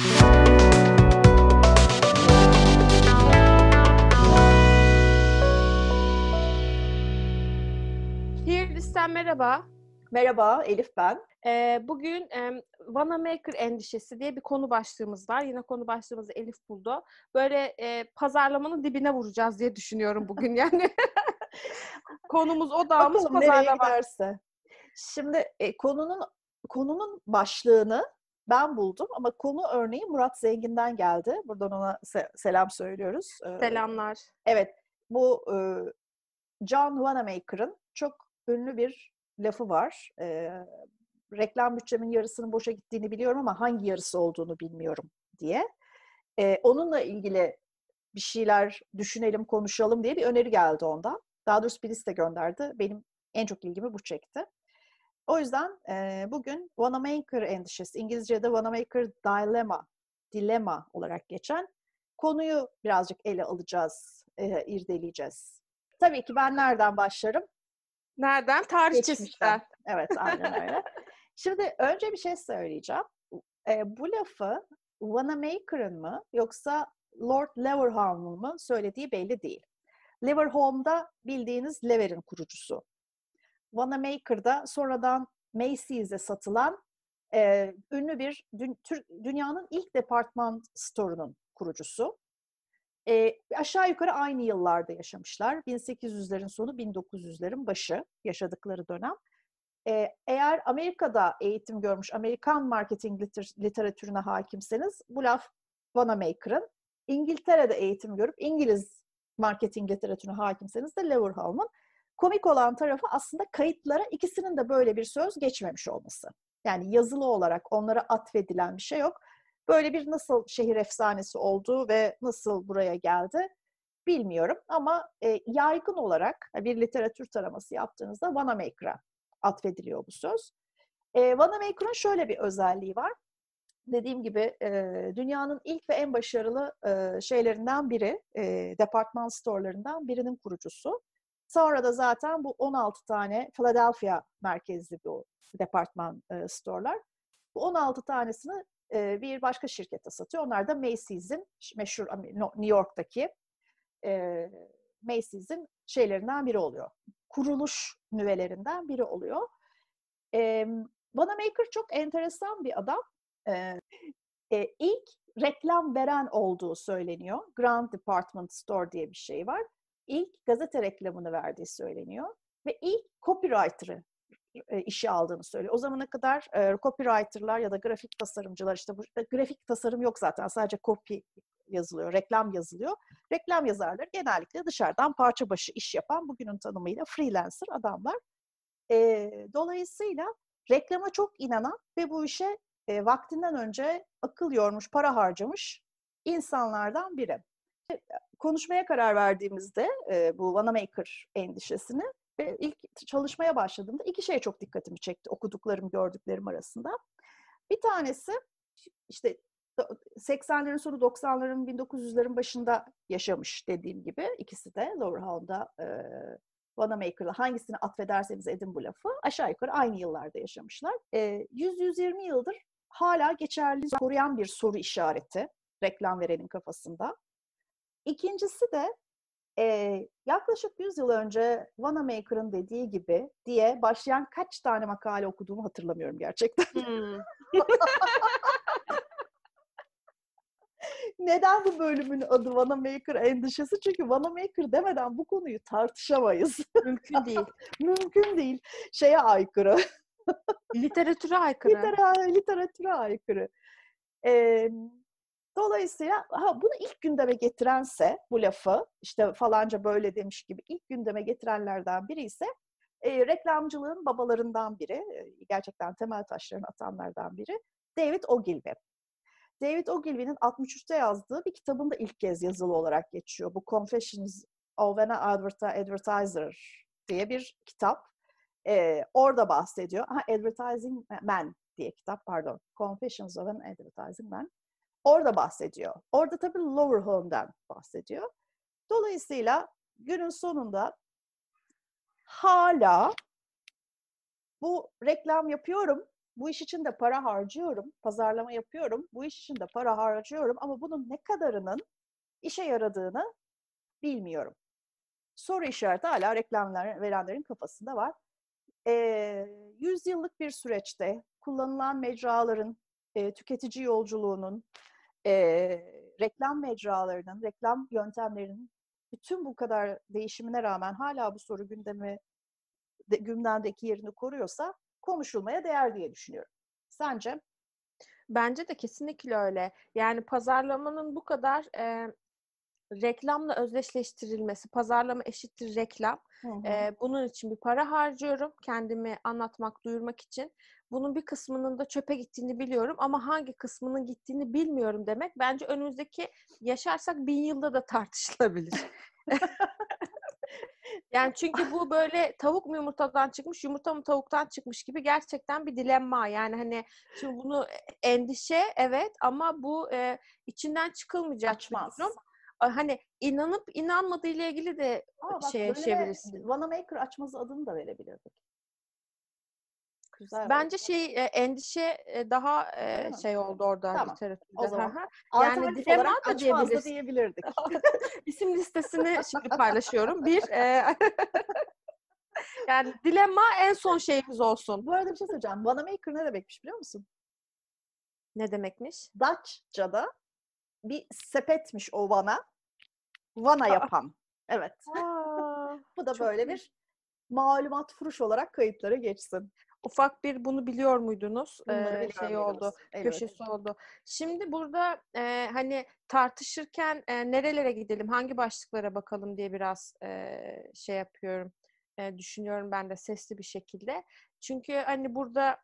Firdevs merhaba. Merhaba, Elif ben. Ee, bugün e, Wanna Maker endişesi diye bir konu başlığımız var. Yine konu başlığımızı Elif buldu. Böyle e, pazarlamanın dibine vuracağız diye düşünüyorum bugün yani. Konumuz, odağımız Bakalım pazarlama. Şimdi e, konunun konunun başlığını ben buldum ama konu örneği Murat Zengin'den geldi. Buradan ona se- selam söylüyoruz. Ee, Selamlar. Evet, bu e, John Wanamaker'ın çok ünlü bir lafı var. E, reklam bütçemin yarısının boşa gittiğini biliyorum ama hangi yarısı olduğunu bilmiyorum diye. E, onunla ilgili bir şeyler düşünelim, konuşalım diye bir öneri geldi ondan. Daha doğrusu bir liste gönderdi. Benim en çok ilgimi bu çekti. O yüzden e, bugün Wanamaker endişesi, İngilizce'de Wanamaker dilemma, dilema olarak geçen konuyu birazcık ele alacağız, e, irdeleyeceğiz. Tabii ki ben nereden başlarım? Nereden? Tarihçesinden. Evet, aynen öyle. Şimdi önce bir şey söyleyeceğim. E, bu lafı Wanamaker'ın mı yoksa Lord Leverhulme'un mu söylediği belli değil. Leverhulme'da bildiğiniz Lever'in kurucusu. Wanamaker'da sonradan Macy's'e satılan e, ünlü bir dünyanın ilk departman store'unun kurucusu. E, aşağı yukarı aynı yıllarda yaşamışlar. 1800'lerin sonu, 1900'lerin başı yaşadıkları dönem. E, eğer Amerika'da eğitim görmüş, Amerikan marketing liter- literatürüne hakimseniz bu laf Wanamaker'ın. İngiltere'de eğitim görüp İngiliz marketing literatürüne hakimseniz de Leverhulme'un. Komik olan tarafı aslında kayıtlara ikisinin de böyle bir söz geçmemiş olması. Yani yazılı olarak onlara atfedilen bir şey yok. Böyle bir nasıl şehir efsanesi oldu ve nasıl buraya geldi bilmiyorum. Ama e, yaygın olarak bir literatür taraması yaptığınızda Wanamaker'a atfediliyor bu söz. E, Wanamaker'ın şöyle bir özelliği var. Dediğim gibi e, dünyanın ilk ve en başarılı e, şeylerinden biri, e, departman storelarından birinin kurucusu. Sonra da zaten bu 16 tane Philadelphia merkezli bu departman e, storelar. Bu 16 tanesini e, bir başka şirkete satıyor. Onlar da Macy's'in meşhur New York'taki e, Macy's'in şeylerinden biri oluyor. Kuruluş nüvelerinden biri oluyor. E, Wanamaker çok enteresan bir adam. E, e, ilk reklam veren olduğu söyleniyor. Grand Department Store diye bir şey var. İlk gazete reklamını verdiği söyleniyor. Ve ilk copywriter'ı e, işe aldığını söylüyor. O zamana kadar e, copywriter'lar ya da grafik tasarımcılar işte bu e, grafik tasarım yok zaten sadece copy yazılıyor, reklam yazılıyor. Reklam yazarları genellikle dışarıdan parça başı iş yapan bugünün tanımıyla freelancer adamlar. E, dolayısıyla reklama çok inanan ve bu işe e, vaktinden önce akıl yormuş, para harcamış insanlardan biri. Konuşmaya karar verdiğimizde e, bu Wanamaker endişesini ve ilk çalışmaya başladığımda iki şey çok dikkatimi çekti okuduklarım, gördüklerim arasında. Bir tanesi işte 80'lerin sonu 90'ların 1900'lerin başında yaşamış dediğim gibi ikisi de Lowerhound'da e, Wanamaker'la hangisini atfederseniz edin bu lafı aşağı yukarı aynı yıllarda yaşamışlar. E, 100-120 yıldır hala geçerli koruyan bir soru işareti reklam verenin kafasında. İkincisi de ee, yaklaşık 100 yıl önce Wanamaker'ın dediği gibi diye başlayan kaç tane makale okuduğumu hatırlamıyorum gerçekten. Hmm. Neden bu bölümün adı Wanamaker endişesi? Çünkü Wanamaker demeden bu konuyu tartışamayız. Mümkün değil. Mümkün değil. Şeye aykırı. Literatüre aykırı. Litera, literatüre aykırı. Ee, Dolayısıyla ha, bunu ilk gündeme getirense bu lafı işte falanca böyle demiş gibi ilk gündeme getirenlerden biri ise e, reklamcılığın babalarından biri, e, gerçekten temel taşlarını atanlardan biri David Ogilvy. David Ogilvy'nin 63'te yazdığı bir kitabında ilk kez yazılı olarak geçiyor. Bu Confessions of an Advertiser diye bir kitap. E, orada bahsediyor. Ha, Advertising Man diye kitap pardon. Confessions of an Advertising Man. Orada bahsediyor. Orada tabii lower home'dan bahsediyor. Dolayısıyla günün sonunda hala bu reklam yapıyorum Bu iş için de para harcıyorum, pazarlama yapıyorum. Bu iş için de para harcıyorum ama bunun ne kadarının işe yaradığını bilmiyorum. Soru işareti hala reklamlar verenlerin kafasında var. E, yüzyıllık bir süreçte kullanılan mecraların, e, tüketici yolculuğunun, e, reklam mecralarının, reklam yöntemlerinin bütün bu kadar değişimine rağmen hala bu soru gündemi de, gündemdeki yerini koruyorsa konuşulmaya değer diye düşünüyorum. Sence? Bence de kesinlikle öyle. Yani pazarlamanın bu kadar e, reklamla özdeşleştirilmesi, pazarlama eşittir reklam. Hı hı. E, bunun için bir para harcıyorum kendimi anlatmak, duyurmak için. Bunun bir kısmının da çöpe gittiğini biliyorum ama hangi kısmının gittiğini bilmiyorum demek. Bence önümüzdeki yaşarsak bin yılda da tartışılabilir. yani çünkü bu böyle tavuk mu yumurtadan çıkmış, yumurta mı tavuktan çıkmış gibi gerçekten bir dilemma. Yani hani şimdi bunu endişe evet ama bu e, içinden çıkılmayacak Açmaz. bir durum hani inanıp inanmadığı ile ilgili de Aa, bak, şey yaşayabilirsin. Wanamaker açması adını da verebilirdik. Güzel Bence oldu. şey endişe daha şey oldu orada tamam. literatürde. O zaman yani dilema da diyebiliriz. diyebilirdik. İsim listesini şimdi paylaşıyorum. Bir yani dilema en son şeyimiz olsun. Bu arada bir şey söyleyeceğim. Wanamaker ne demekmiş biliyor musun? Ne demekmiş? Dutch'ca'da bir sepetmiş o vana. Vana yapan. Evet. Aa, Bu da böyle bir malumat furuş olarak kayıtlara geçsin. Ufak bir bunu biliyor muydunuz? Bunları ee, şey oldu, evet. köşesi oldu. Şimdi burada e, hani tartışırken e, nerelere gidelim, hangi başlıklara bakalım diye biraz e, şey yapıyorum, e, düşünüyorum ben de sesli bir şekilde. Çünkü hani burada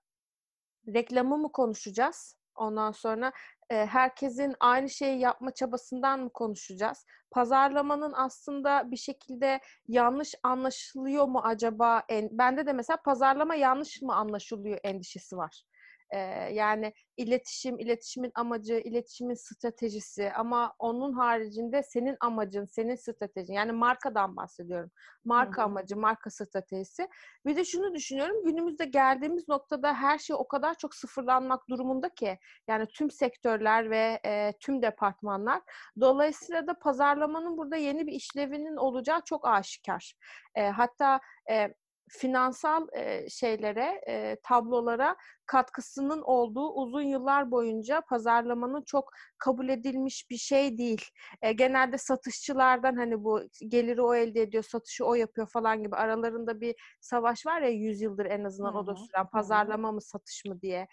reklamı mı konuşacağız? Ondan sonra herkesin aynı şeyi yapma çabasından mı konuşacağız? Pazarlamanın aslında bir şekilde yanlış anlaşılıyor mu acaba? En, bende de mesela pazarlama yanlış mı anlaşılıyor endişesi var. E, yani iletişim, iletişimin amacı, iletişimin stratejisi ama onun haricinde senin amacın, senin stratejin. Yani markadan bahsediyorum. Marka Hı-hı. amacı, marka stratejisi. Bir de şunu düşünüyorum. Günümüzde geldiğimiz noktada her şey o kadar çok sıfırlanmak durumunda ki. Yani tüm sektörler ve e, tüm departmanlar. Dolayısıyla da pazarlamanın burada yeni bir işlevinin olacağı çok aşikar. E, hatta e, finansal e, şeylere, e, tablolara katkısının olduğu uzun yıllar boyunca pazarlamanın çok kabul edilmiş bir şey değil. E, genelde satışçılardan hani bu geliri o elde ediyor, satışı o yapıyor falan gibi aralarında bir savaş var ya 100 yıldır en azından Hı-hı. o da süren pazarlama mı satış mı diye.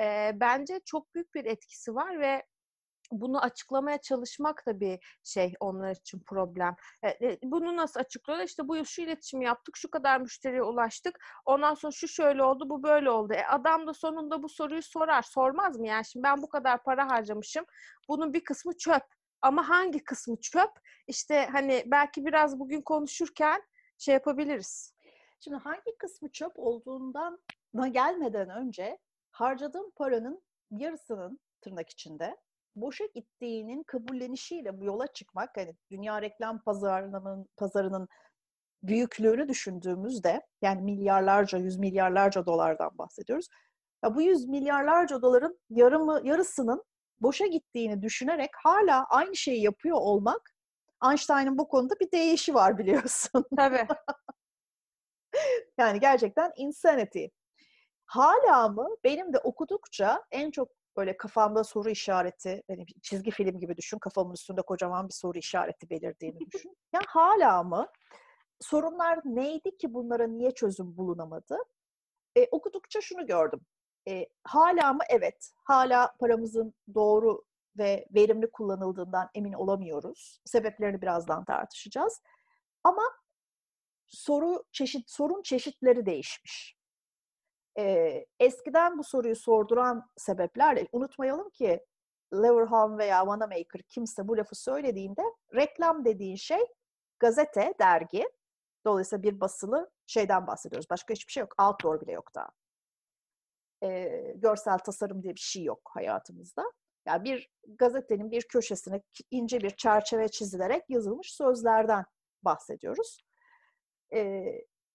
E, bence çok büyük bir etkisi var ve bunu açıklamaya çalışmak da bir şey onlar için problem. E, e, bunu nasıl açıklıyorlar? İşte bu şu iletişimi yaptık, şu kadar müşteriye ulaştık. Ondan sonra şu şöyle oldu, bu böyle oldu. E, adam da sonunda bu soruyu sorar. Sormaz mı? Yani şimdi ben bu kadar para harcamışım. Bunun bir kısmı çöp. Ama hangi kısmı çöp? İşte hani belki biraz bugün konuşurken şey yapabiliriz. Şimdi hangi kısmı çöp olduğundan gelmeden önce harcadığım paranın yarısının tırnak içinde boşa gittiğinin kabullenişiyle bu yola çıkmak, hani dünya reklam pazarının pazarının büyüklüğünü düşündüğümüzde, yani milyarlarca, yüz milyarlarca dolardan bahsediyoruz. Ya bu yüz milyarlarca doların yarımı, yarısının boşa gittiğini düşünerek hala aynı şeyi yapıyor olmak, Einstein'ın bu konuda bir değişi var biliyorsun. Tabii. yani gerçekten insanity. Hala mı? Benim de okudukça en çok böyle kafamda soru işareti, hani çizgi film gibi düşün, kafamın üstünde kocaman bir soru işareti belirdiğini düşün. ya hala mı? Sorunlar neydi ki bunlara niye çözüm bulunamadı? E, okudukça şunu gördüm. E, hala mı? Evet. Hala paramızın doğru ve verimli kullanıldığından emin olamıyoruz. Sebeplerini birazdan tartışacağız. Ama soru çeşit sorun çeşitleri değişmiş e, eskiden bu soruyu sorduran sebepler, unutmayalım ki Leverhulme veya Wanamaker kimse bu lafı söylediğinde reklam dediğin şey gazete, dergi. Dolayısıyla bir basılı şeyden bahsediyoruz. Başka hiçbir şey yok. Outdoor bile yok daha. E, görsel tasarım diye bir şey yok hayatımızda. Yani bir gazetenin bir köşesine ince bir çerçeve çizilerek yazılmış sözlerden bahsediyoruz. E,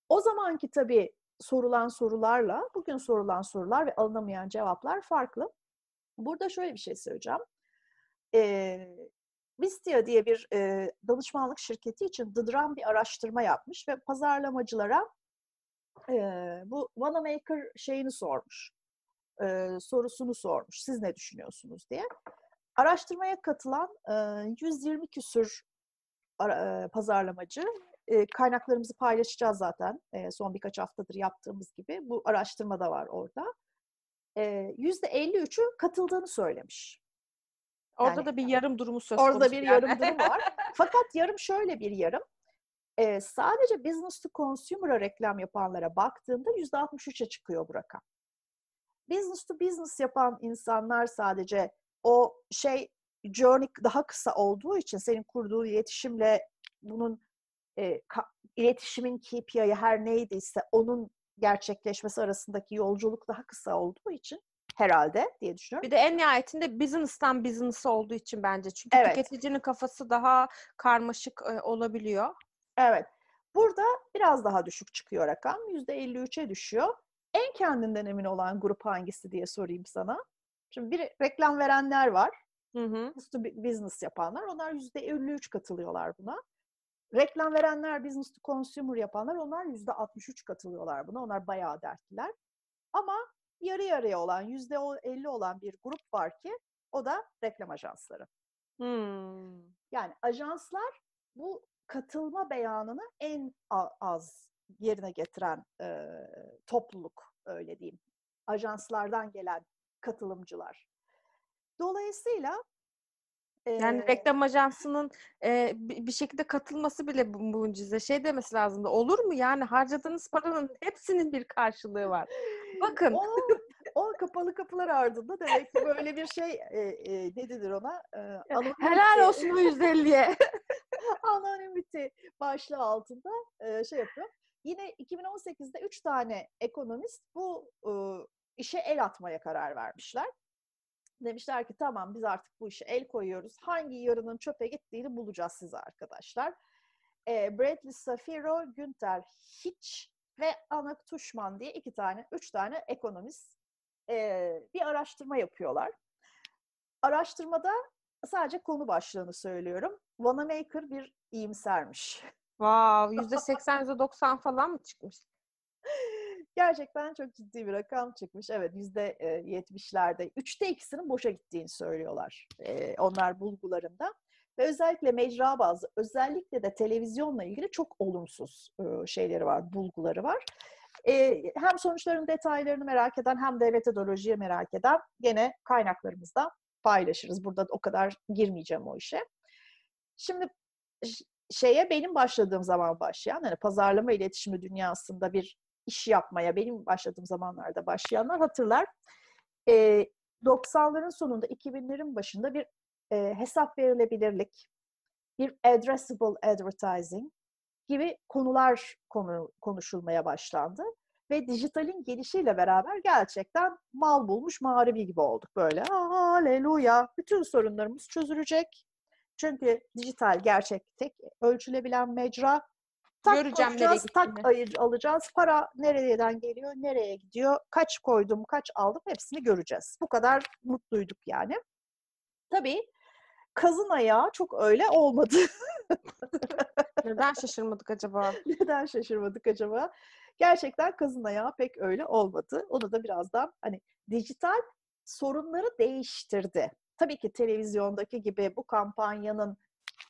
o zamanki tabii sorulan sorularla bugün sorulan sorular ve alınamayan cevaplar farklı. Burada şöyle bir şey söyleyeceğim. Ee, diye bir e, danışmanlık şirketi için Dıdran bir araştırma yapmış ve pazarlamacılara e, bu Wanamaker şeyini sormuş. E, sorusunu sormuş. Siz ne düşünüyorsunuz diye. Araştırmaya katılan e, 120 küsür e, pazarlamacı e, kaynaklarımızı paylaşacağız zaten. E, son birkaç haftadır yaptığımız gibi. Bu araştırma da var orada. E, %53'ü katıldığını söylemiş. Orada yani, da bir yarım durumu söz konusu. Orada bir yani. yarım durum var. Fakat yarım şöyle bir yarım. Ee, sadece business to consumer'a reklam yapanlara baktığında yüzde 63'e çıkıyor bu rakam. Business to business yapan insanlar sadece o şey journey daha kısa olduğu için senin kurduğu iletişimle bunun e, ka, iletişimin KPI'yi her neydiyse onun gerçekleşmesi arasındaki yolculuk daha kısa olduğu için herhalde diye düşünüyorum. Bir de en nihayetinde business'tan business olduğu için bence. Çünkü evet. tüketicinin kafası daha karmaşık e, olabiliyor. Evet. Burada biraz daha düşük çıkıyor rakam. %53'e düşüyor. En kendinden emin olan grup hangisi diye sorayım sana. Şimdi bir reklam verenler var. Hı hı. Business yapanlar. Onlar %53 katılıyorlar buna. Reklam verenler, business to consumer yapanlar onlar %63 katılıyorlar buna. Onlar bayağı dertliler. Ama yarı yarıya olan, yüzde elli olan bir grup var ki o da reklam ajansları. Hmm. Yani ajanslar bu katılma beyanını en az yerine getiren e, topluluk öyle diyeyim. Ajanslardan gelen katılımcılar. Dolayısıyla yani ee, reklam ajansının e, bir şekilde katılması bile bu mucize. Şey demesi lazım da olur mu? Yani harcadığınız paranın hepsinin bir karşılığı var. Bakın. O, o kapalı kapılar ardında demek ki böyle bir şey e, e, ne denir ona? E, Helal olsun o 150'ye. anonimity başlığı altında e, şey yapıyor. Yine 2018'de 3 tane ekonomist bu e, işe el atmaya karar vermişler. Demişler ki tamam biz artık bu işe el koyuyoruz. Hangi yarının çöpe gittiğini bulacağız size arkadaşlar. E, Bradley Safiro, Günter Hitch ve Anak Tuşman diye iki tane, üç tane ekonomist e, bir araştırma yapıyorlar. Araştırmada sadece konu başlığını söylüyorum. Wanamaker bir iyimsermiş. Wow, yüzde seksen, yüzde doksan falan mı çıkmış? Gerçekten çok ciddi bir rakam çıkmış. Evet yüzde yetmişlerde. Üçte ikisinin boşa gittiğini söylüyorlar. onlar bulgularında. Ve özellikle mecra bazı, özellikle de televizyonla ilgili çok olumsuz şeyleri var, bulguları var. hem sonuçların detaylarını merak eden hem de metodolojiye merak eden gene kaynaklarımızda paylaşırız. Burada o kadar girmeyeceğim o işe. Şimdi şeye benim başladığım zaman başlayan, hani pazarlama iletişimi dünyasında bir iş yapmaya benim başladığım zamanlarda başlayanlar hatırlar. E, 90'ların sonunda 2000'lerin başında bir e, hesap verilebilirlik, bir addressable advertising gibi konular konu, konuşulmaya başlandı. Ve dijitalin gelişiyle beraber gerçekten mal bulmuş mağribi gibi olduk böyle. Aleluya! Bütün sorunlarımız çözülecek. Çünkü dijital gerçek tek ölçülebilen mecra tak Göreceğim koyacağız, tak ayır, alacağız. Para nereden geliyor, nereye gidiyor, kaç koydum, kaç aldım hepsini göreceğiz. Bu kadar mutluyduk yani. Tabii kazın ayağı çok öyle olmadı. Neden şaşırmadık acaba? Neden şaşırmadık acaba? Gerçekten kazın ayağı pek öyle olmadı. Onu da birazdan hani dijital sorunları değiştirdi. Tabii ki televizyondaki gibi bu kampanyanın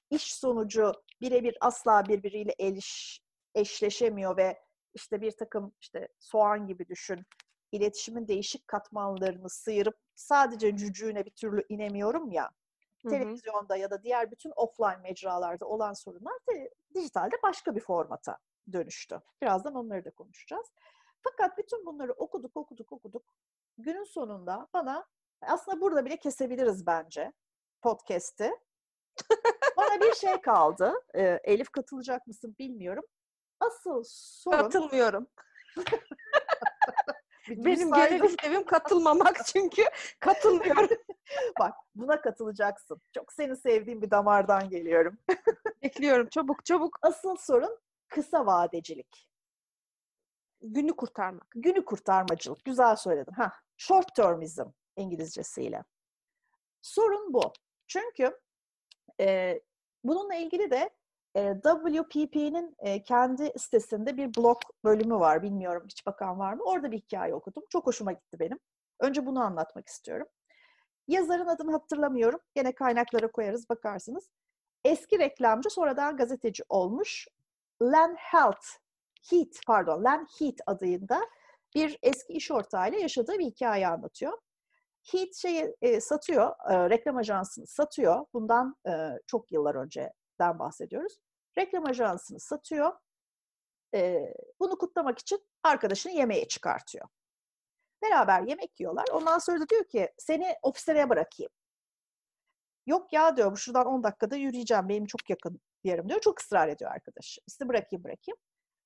iş sonucu birebir asla birbiriyle eliş, eşleşemiyor ve işte bir takım işte soğan gibi düşün iletişimin değişik katmanlarını sıyırıp sadece cücüğüne bir türlü inemiyorum ya Hı-hı. televizyonda ya da diğer bütün offline mecralarda olan sorunlar de, dijitalde başka bir formata dönüştü. Birazdan onları da konuşacağız. Fakat bütün bunları okuduk okuduk okuduk. Günün sonunda bana aslında burada bile kesebiliriz bence podcast'i. Bana bir şey kaldı. Ee, Elif katılacak mısın bilmiyorum. Asıl sorun... Katılmıyorum. Benim genel işlevim katılmamak çünkü katılmıyorum. Bak buna katılacaksın. Çok seni sevdiğim bir damardan geliyorum. Bekliyorum çabuk çabuk. Asıl sorun kısa vadecilik. Günü kurtarmak. Günü kurtarmacılık. Güzel söyledin. Ha, short termism İngilizcesiyle. Sorun bu. Çünkü e, bununla ilgili de e, WPP'nin e, kendi sitesinde bir blog bölümü var. Bilmiyorum hiç bakan var mı? Orada bir hikaye okudum. Çok hoşuma gitti benim. Önce bunu anlatmak istiyorum. Yazarın adını hatırlamıyorum. Gene kaynaklara koyarız bakarsınız. Eski reklamcı sonradan gazeteci olmuş. Len Health, Heat pardon, Len Heat adında bir eski iş ortağıyla yaşadığı bir hikaye anlatıyor. Heat şeyi e, satıyor, e, reklam ajansını satıyor. Bundan e, çok yıllar önceden bahsediyoruz. Reklam ajansını satıyor. E, bunu kutlamak için arkadaşını yemeğe çıkartıyor. Beraber yemek yiyorlar. Ondan sonra da diyor ki seni ofislere bırakayım. Yok ya diyor şuradan 10 dakikada yürüyeceğim benim çok yakın yerim diyor. Çok ısrar ediyor arkadaş. İşte bırakayım bırakayım.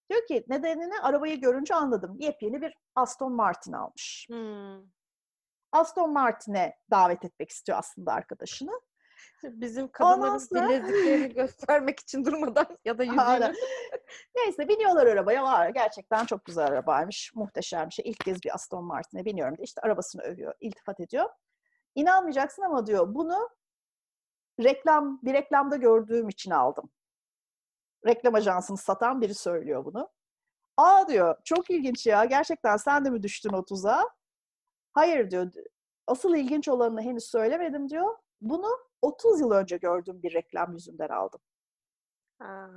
Diyor ki nedenini arabayı görünce anladım. Yepyeni bir Aston Martin almış. Hmm. Aston Martin'e davet etmek istiyor aslında arkadaşını. Bizim kadınların sonra- bileziklerini göstermek için durmadan ya da yüzüğünü. Neyse biniyorlar arabaya. Var gerçekten çok güzel arabaymış. Muhteşem bir şey. İlk kez bir Aston Martin'e biniyorum diye işte arabasını övüyor, iltifat ediyor. İnanmayacaksın ama diyor bunu reklam bir reklamda gördüğüm için aldım. Reklam ajansını satan biri söylüyor bunu. Aa diyor çok ilginç ya gerçekten sen de mi düştün o tuzağa? Hayır diyor. Asıl ilginç olanını henüz söylemedim diyor. Bunu 30 yıl önce gördüğüm bir reklam yüzünden aldım. Ha.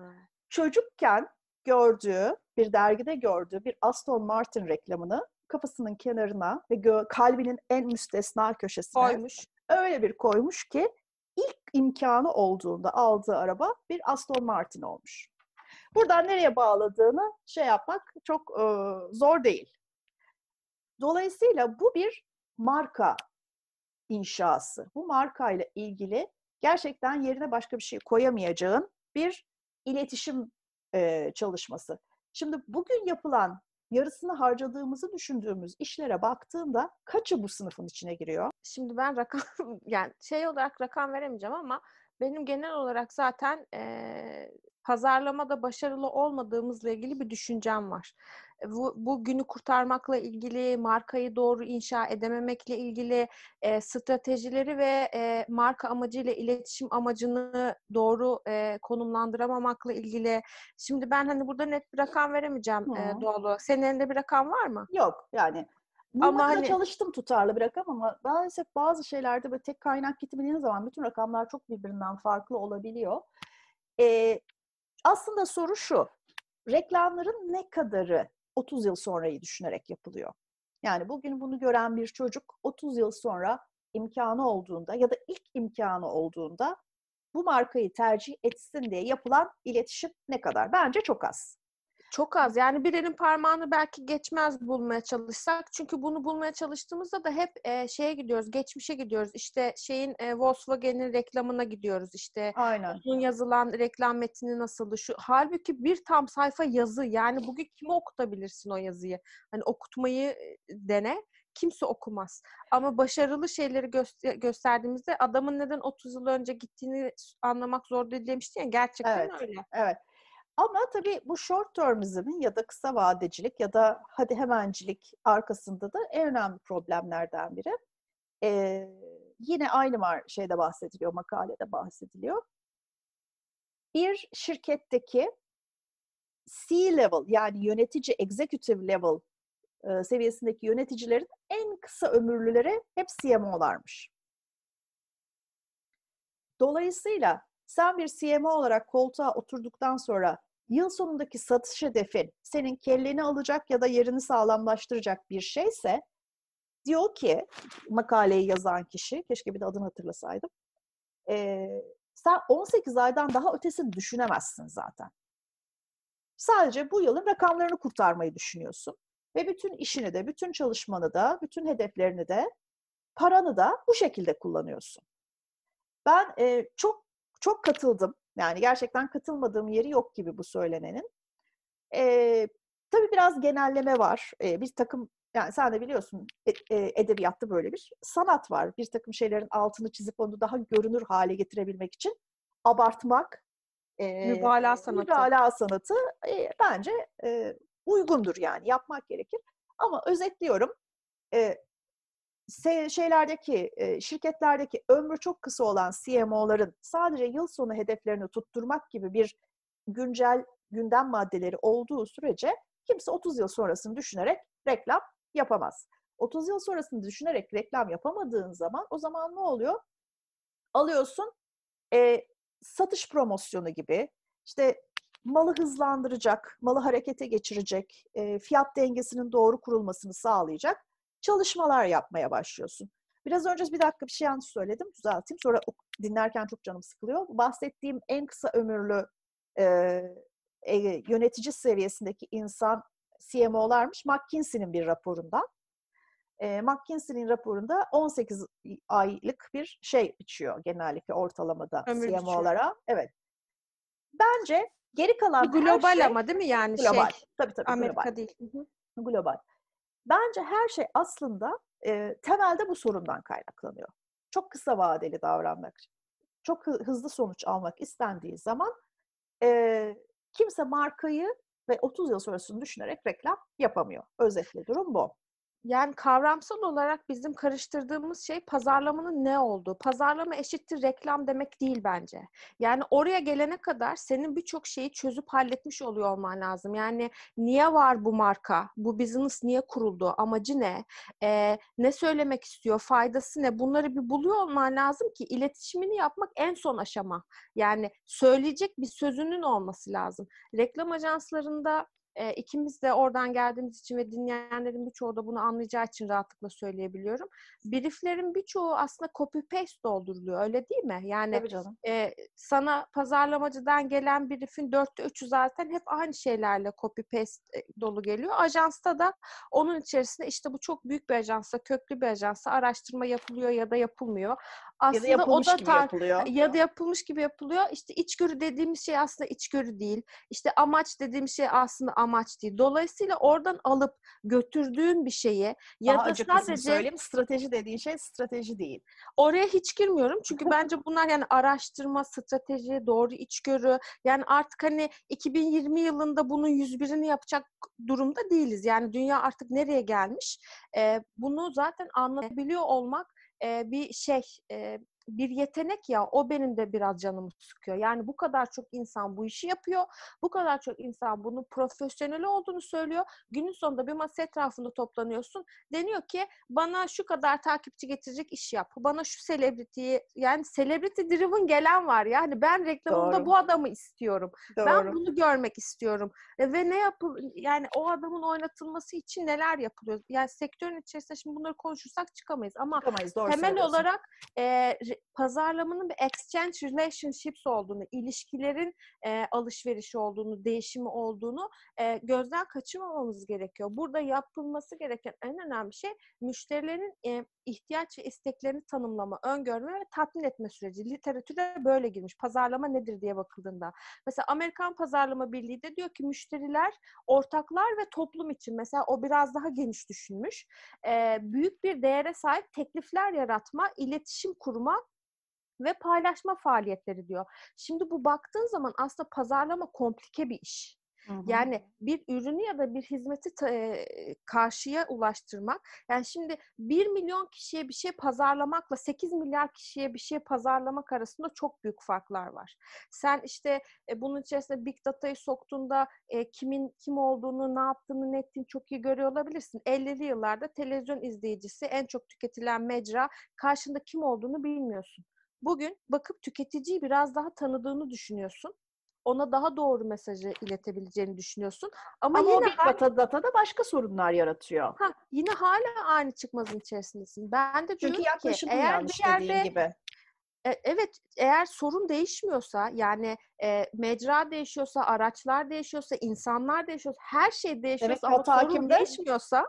çocukken gördüğü, bir dergide gördüğü bir Aston Martin reklamını kafasının kenarına ve gö- kalbinin en müstesna köşesine Koymuş. öyle bir koymuş ki ilk imkanı olduğunda aldığı araba bir Aston Martin olmuş. Buradan nereye bağladığını şey yapmak çok e, zor değil. Dolayısıyla bu bir marka inşası. Bu markayla ilgili gerçekten yerine başka bir şey koyamayacağın bir iletişim e, çalışması. Şimdi bugün yapılan yarısını harcadığımızı düşündüğümüz işlere baktığımda kaçı bu sınıfın içine giriyor? Şimdi ben rakam yani şey olarak rakam veremeyeceğim ama benim genel olarak zaten eee, pazarlamada başarılı olmadığımızla ilgili bir düşüncem var. Bu, bu günü kurtarmakla ilgili, markayı doğru inşa edememekle ilgili e, stratejileri ve e, marka amacıyla iletişim amacını doğru e, konumlandıramamakla ilgili. Şimdi ben hani burada net bir rakam veremeyeceğim e, doğal olarak. Senin elinde bir rakam var mı? Yok yani. Bulmakla hani- çalıştım tutarlı bir rakam ama maalesef bazı şeylerde böyle tek kaynak gitmediğin zaman bütün rakamlar çok birbirinden farklı olabiliyor. Ee, aslında soru şu. Reklamların ne kadarı 30 yıl sonrayı düşünerek yapılıyor? Yani bugün bunu gören bir çocuk 30 yıl sonra imkanı olduğunda ya da ilk imkanı olduğunda bu markayı tercih etsin diye yapılan iletişim ne kadar? Bence çok az. Çok az. Yani bir elin parmağını belki geçmez bulmaya çalışsak. Çünkü bunu bulmaya çalıştığımızda da hep e, şeye gidiyoruz, geçmişe gidiyoruz. İşte şeyin e, Volkswagen'in reklamına gidiyoruz. İşte Aynen. onun yazılan reklam metni nasıldı? Şu halbuki bir tam sayfa yazı. Yani bugün kime okutabilirsin o yazıyı? Hani okutmayı e, dene. Kimse okumaz. Ama başarılı şeyleri göster- gösterdiğimizde adamın neden 30 yıl önce gittiğini anlamak zor değil demiştin ya. Gerçekten Evet. öyle. Evet. Ama tabii bu short termizmin ya da kısa vadecilik ya da hadi hemencilik arkasında da en önemli problemlerden biri. Ee, yine aynı var şeyde bahsediliyor, makalede bahsediliyor. Bir şirketteki C-level yani yönetici, executive level e, seviyesindeki yöneticilerin en kısa ömürlüleri hep CMO'larmış. Dolayısıyla sen bir CMO olarak koltuğa oturduktan sonra yıl sonundaki satış hedefin senin kelleni alacak ya da yerini sağlamlaştıracak bir şeyse diyor ki makaleyi yazan kişi, keşke bir de adını hatırlasaydım, eee, sen 18 aydan daha ötesini düşünemezsin zaten. Sadece bu yılın rakamlarını kurtarmayı düşünüyorsun. Ve bütün işini de, bütün çalışmanı da, bütün hedeflerini de, paranı da bu şekilde kullanıyorsun. Ben e, çok çok katıldım. Yani gerçekten katılmadığım yeri yok gibi bu söylenenin. E, tabii biraz genelleme var. E, bir takım, yani sen de biliyorsun e- e, edebiyatta böyle bir sanat var. Bir takım şeylerin altını çizip onu daha görünür hale getirebilmek için abartmak, Mübalağa sanatı. mübalağa sanatı e, bence e, uygundur yani yapmak gerekir. Ama özetliyorum e, şeylerdeki şirketlerdeki ömrü çok kısa olan CMO'ların sadece yıl sonu hedeflerini tutturmak gibi bir güncel gündem maddeleri olduğu sürece kimse 30 yıl sonrasını düşünerek reklam yapamaz. 30 yıl sonrasını düşünerek reklam yapamadığın zaman o zaman ne oluyor? Alıyorsun e, satış promosyonu gibi işte malı hızlandıracak, malı harekete geçirecek, e, fiyat dengesinin doğru kurulmasını sağlayacak çalışmalar yapmaya başlıyorsun. Biraz önce bir dakika bir şey yanlış söyledim, düzelteyim. Sonra dinlerken çok canım sıkılıyor. Bahsettiğim en kısa ömürlü e, e, yönetici seviyesindeki insan CMO'larmış McKinsey'nin bir raporundan. E, McKinsey'nin raporunda 18 aylık bir şey biçiyor genellikle ortalamada Ömür CMO'lara. Biçiyor. Evet. Bence geri kalan global şey, ama değil mi yani global. şey? Tabii tabii Amerika global. değil. Hı hı. Global. Bence her şey aslında e, temelde bu sorundan kaynaklanıyor. Çok kısa vadeli davranmak, çok hızlı sonuç almak istendiği zaman e, kimse markayı ve 30 yıl sonrasını düşünerek reklam yapamıyor. Özetle durum bu. Yani kavramsal olarak bizim karıştırdığımız şey pazarlamanın ne olduğu. Pazarlama eşittir reklam demek değil bence. Yani oraya gelene kadar senin birçok şeyi çözüp halletmiş oluyor olman lazım. Yani niye var bu marka? Bu business niye kuruldu? Amacı ne? Ee, ne söylemek istiyor? Faydası ne? Bunları bir buluyor olman lazım ki iletişimini yapmak en son aşama. Yani söyleyecek bir sözünün olması lazım. Reklam ajanslarında e, ikimiz de oradan geldiğimiz için ve dinleyenlerin birçoğu da bunu anlayacağı için rahatlıkla söyleyebiliyorum. Brieflerin birçoğu aslında copy paste dolduruluyor öyle değil mi? Yani e, sana pazarlamacıdan gelen briefin dörtte üçü zaten hep aynı şeylerle copy paste dolu geliyor. Ajansta da onun içerisinde işte bu çok büyük bir ajansa, köklü bir ajansa araştırma yapılıyor ya da yapılmıyor aslında ya da yapılmış o da gibi yapılıyor. Ya da yapılmış gibi yapılıyor. İşte içgörü dediğimiz şey aslında içgörü değil. İşte amaç dediğimiz şey aslında amaç değil. Dolayısıyla oradan alıp götürdüğün bir şeyi ya Daha da sadece söyleyeyim strateji dediğin şey strateji değil. Oraya hiç girmiyorum. Çünkü bence bunlar yani araştırma, strateji, doğru içgörü. Yani artık hani 2020 yılında bunun 101'ini yapacak durumda değiliz. Yani dünya artık nereye gelmiş? Ee, bunu zaten anlayabiliyor olmak bir şey bir yetenek ya o benim de biraz canımı sıkıyor. Yani bu kadar çok insan bu işi yapıyor. Bu kadar çok insan bunun profesyonel olduğunu söylüyor. Günün sonunda bir masa etrafında toplanıyorsun. Deniyor ki bana şu kadar takipçi getirecek iş yap. Bana şu celebrity'yi yani celebrity driven gelen var ya. Hani ben reklamımda Doğru. bu adamı istiyorum. Doğru. Ben bunu görmek istiyorum. E, ve ne yapıl yani o adamın oynatılması için neler yapılıyor? Yani sektörün içerisinde şimdi bunları konuşursak çıkamayız ama çıkamayız, temel olarak e, pazarlamanın bir exchange relationships olduğunu, ilişkilerin e, alışverişi olduğunu, değişimi olduğunu e, gözden kaçırmamamız gerekiyor. Burada yapılması gereken en önemli şey müşterilerin e, ihtiyaç ve isteklerini tanımlama, öngörme ve tatmin etme süreci. Literatüre böyle girmiş. Pazarlama nedir diye bakıldığında. Mesela Amerikan Pazarlama Birliği de diyor ki müşteriler, ortaklar ve toplum için mesela o biraz daha geniş düşünmüş. E, büyük bir değere sahip teklifler yaratma, iletişim kurma ve paylaşma faaliyetleri diyor. Şimdi bu baktığın zaman aslında pazarlama komplike bir iş. Hı hı. Yani bir ürünü ya da bir hizmeti ta, e, karşıya ulaştırmak. Yani şimdi 1 milyon kişiye bir şey pazarlamakla 8 milyar kişiye bir şey pazarlamak arasında çok büyük farklar var. Sen işte e, bunun içerisinde big data'yı soktuğunda e, kimin kim olduğunu, ne yaptığını, ne ettiğini çok iyi görüyor olabilirsin. 50'li yıllarda televizyon izleyicisi en çok tüketilen mecra karşında kim olduğunu bilmiyorsun. Bugün bakıp tüketiciyi biraz daha tanıdığını düşünüyorsun. Ona daha doğru mesajı iletebileceğini düşünüyorsun. Ama, Ama yine o data, data da başka sorunlar yaratıyor. Ha, yine hala aynı çıkmazın içerisindesin. Ben de Çünkü diyorum ki eğer bir yerde gibi. E, evet eğer sorun değişmiyorsa yani e, mecra değişiyorsa, araçlar değişiyorsa, insanlar değişiyorsa, her şey değişiyorsa evet, ama sorun değişmiyorsa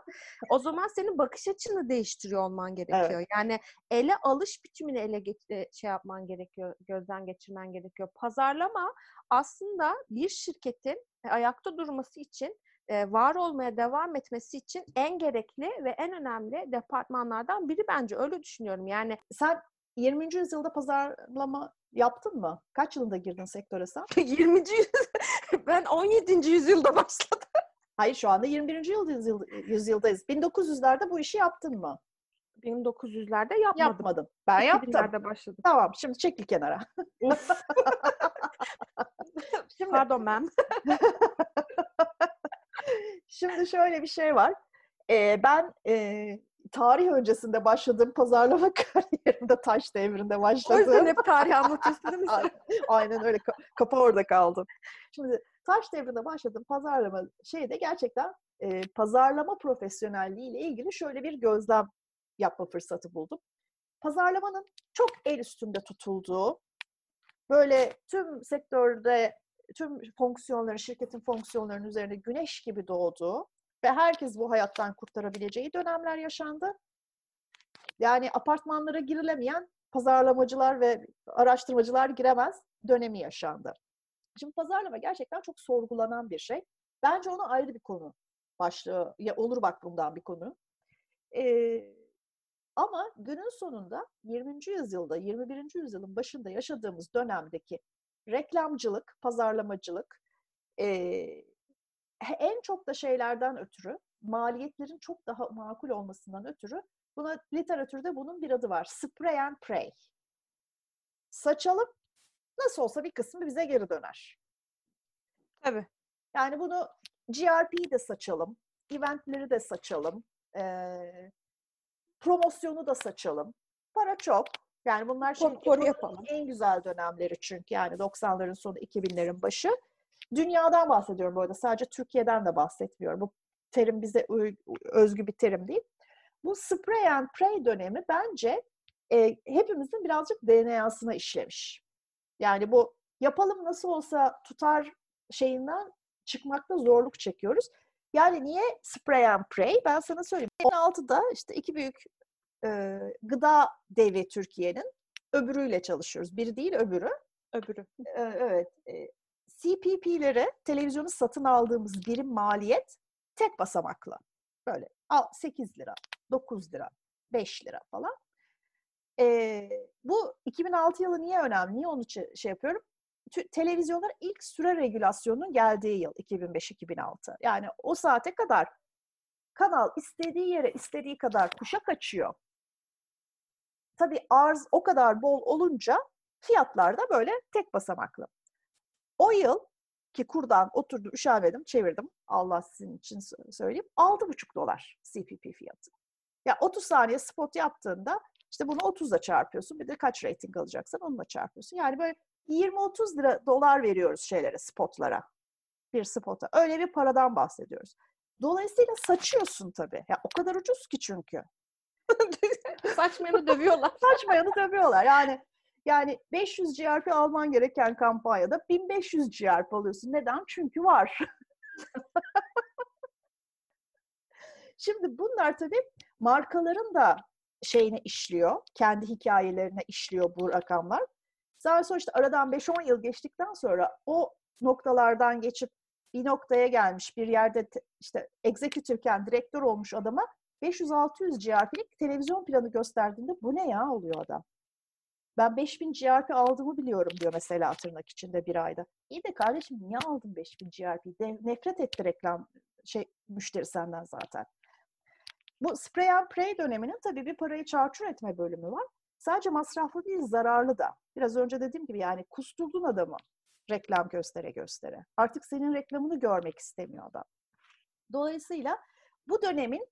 o zaman senin bakış açını değiştiriyor olman gerekiyor. Evet. Yani ele alış biçimini ele geç, şey yapman gerekiyor, gözden geçirmen gerekiyor. Pazarlama aslında bir şirketin ayakta durması için var olmaya devam etmesi için en gerekli ve en önemli departmanlardan biri bence öyle düşünüyorum. Yani sen 20. yüzyılda pazarlama yaptın mı? Kaç yılında girdin sektöre sen? 20. yüzyıl. ben 17. yüzyılda başladım. Hayır şu anda 21. yüzyıl, yüzyıldayız. 1900'lerde bu işi yaptın mı? 1900'lerde yapmadım. Yapmadım. Ben yaptım. 2000'lerde başladım. Tamam şimdi çekil kenara. Şimdi- Pardon ben. Şimdi şöyle bir şey var. Ee, ben e, tarih öncesinde başladığım pazarlama kariyerimde taş devrinde O yüzden başladım. hep tarih anlatıyorsun değil mi? Aynen öyle. Ka- Kafa orada kaldı. Şimdi taş devrinde başladım pazarlama şeyde gerçekten e, pazarlama profesyonelliği ile ilgili şöyle bir gözlem yapma fırsatı buldum. Pazarlamanın çok el üstünde tutulduğu, böyle tüm sektörde tüm fonksiyonların, şirketin fonksiyonlarının üzerine güneş gibi doğduğu ve herkes bu hayattan kurtarabileceği dönemler yaşandı. Yani apartmanlara girilemeyen pazarlamacılar ve araştırmacılar giremez dönemi yaşandı. Şimdi pazarlama gerçekten çok sorgulanan bir şey. Bence onu ayrı bir konu başlığı. Ya olur bak bundan bir konu. Ee, ama günün sonunda 20. yüzyılda, 21. yüzyılın başında yaşadığımız dönemdeki reklamcılık, pazarlamacılık e, en çok da şeylerden ötürü, maliyetlerin çok daha makul olmasından ötürü buna literatürde bunun bir adı var. Spray and pray. Saçalım, nasıl olsa bir kısmı bize geri döner. Tabii. Yani bunu GRP'yi de saçalım, eventleri de saçalım, eee, promosyonu da saçalım. Para çok. Yani bunlar yapalım. en güzel dönemleri çünkü yani 90'ların sonu 2000'lerin başı. Dünyadan bahsediyorum bu arada. Sadece Türkiye'den de bahsetmiyorum. Bu terim bize özgü bir terim değil. Bu spray and pray dönemi bence e, hepimizin birazcık DNA'sına işlemiş. Yani bu yapalım nasıl olsa tutar şeyinden çıkmakta zorluk çekiyoruz. Yani niye spray and pray? Ben sana söyleyeyim. 2006'da işte iki büyük e, gıda devi Türkiye'nin öbürüyle çalışıyoruz. Biri değil öbürü. Öbürü. E, evet. E, CPP'lere televizyonu satın aldığımız birim maliyet tek basamaklı. Böyle al 8 lira, 9 lira, 5 lira falan. E, bu 2006 yılı niye önemli? Niye onu şey yapıyorum? Tü- televizyonlar ilk süre regülasyonunun geldiği yıl 2005-2006. Yani o saate kadar kanal istediği yere istediği kadar kuşak açıyor. Tabii arz o kadar bol olunca fiyatlar da böyle tek basamaklı. O yıl ki kurdan oturdum, üşenmedim, çevirdim. Allah sizin için sö- söyleyeyim. 6,5 dolar CPP fiyatı. Ya 30 saniye spot yaptığında işte bunu 30'la çarpıyorsun. Bir de kaç rating alacaksan onunla çarpıyorsun. Yani böyle 20-30 lira dolar veriyoruz şeylere, spotlara. Bir spota. Öyle bir paradan bahsediyoruz. Dolayısıyla saçıyorsun tabii. Ya o kadar ucuz ki çünkü. Saçmayanı dövüyorlar. Saçmayanı dövüyorlar. Yani yani 500 GRP alman gereken kampanyada 1500 GRP alıyorsun. Neden? Çünkü var. Şimdi bunlar tabii markaların da şeyine işliyor. Kendi hikayelerine işliyor bu rakamlar. Zaten sonuçta aradan 5-10 yıl geçtikten sonra o noktalardan geçip bir noktaya gelmiş bir yerde te- işte executive'ken direktör olmuş adama 500-600 GRP'lik televizyon planı gösterdiğinde bu ne ya oluyor adam. Ben 5000 GRP aldığımı biliyorum diyor mesela tırnak içinde bir ayda. İyi de kardeşim niye aldın 5000 GRP? De, nefret etti reklam şey müşteri senden zaten. Bu spray and pray döneminin tabii bir parayı çarçur etme bölümü var. Sadece masraflı değil, zararlı da. Biraz önce dediğim gibi yani kusturdun adamı reklam göstere göstere. Artık senin reklamını görmek istemiyor adam. Dolayısıyla bu dönemin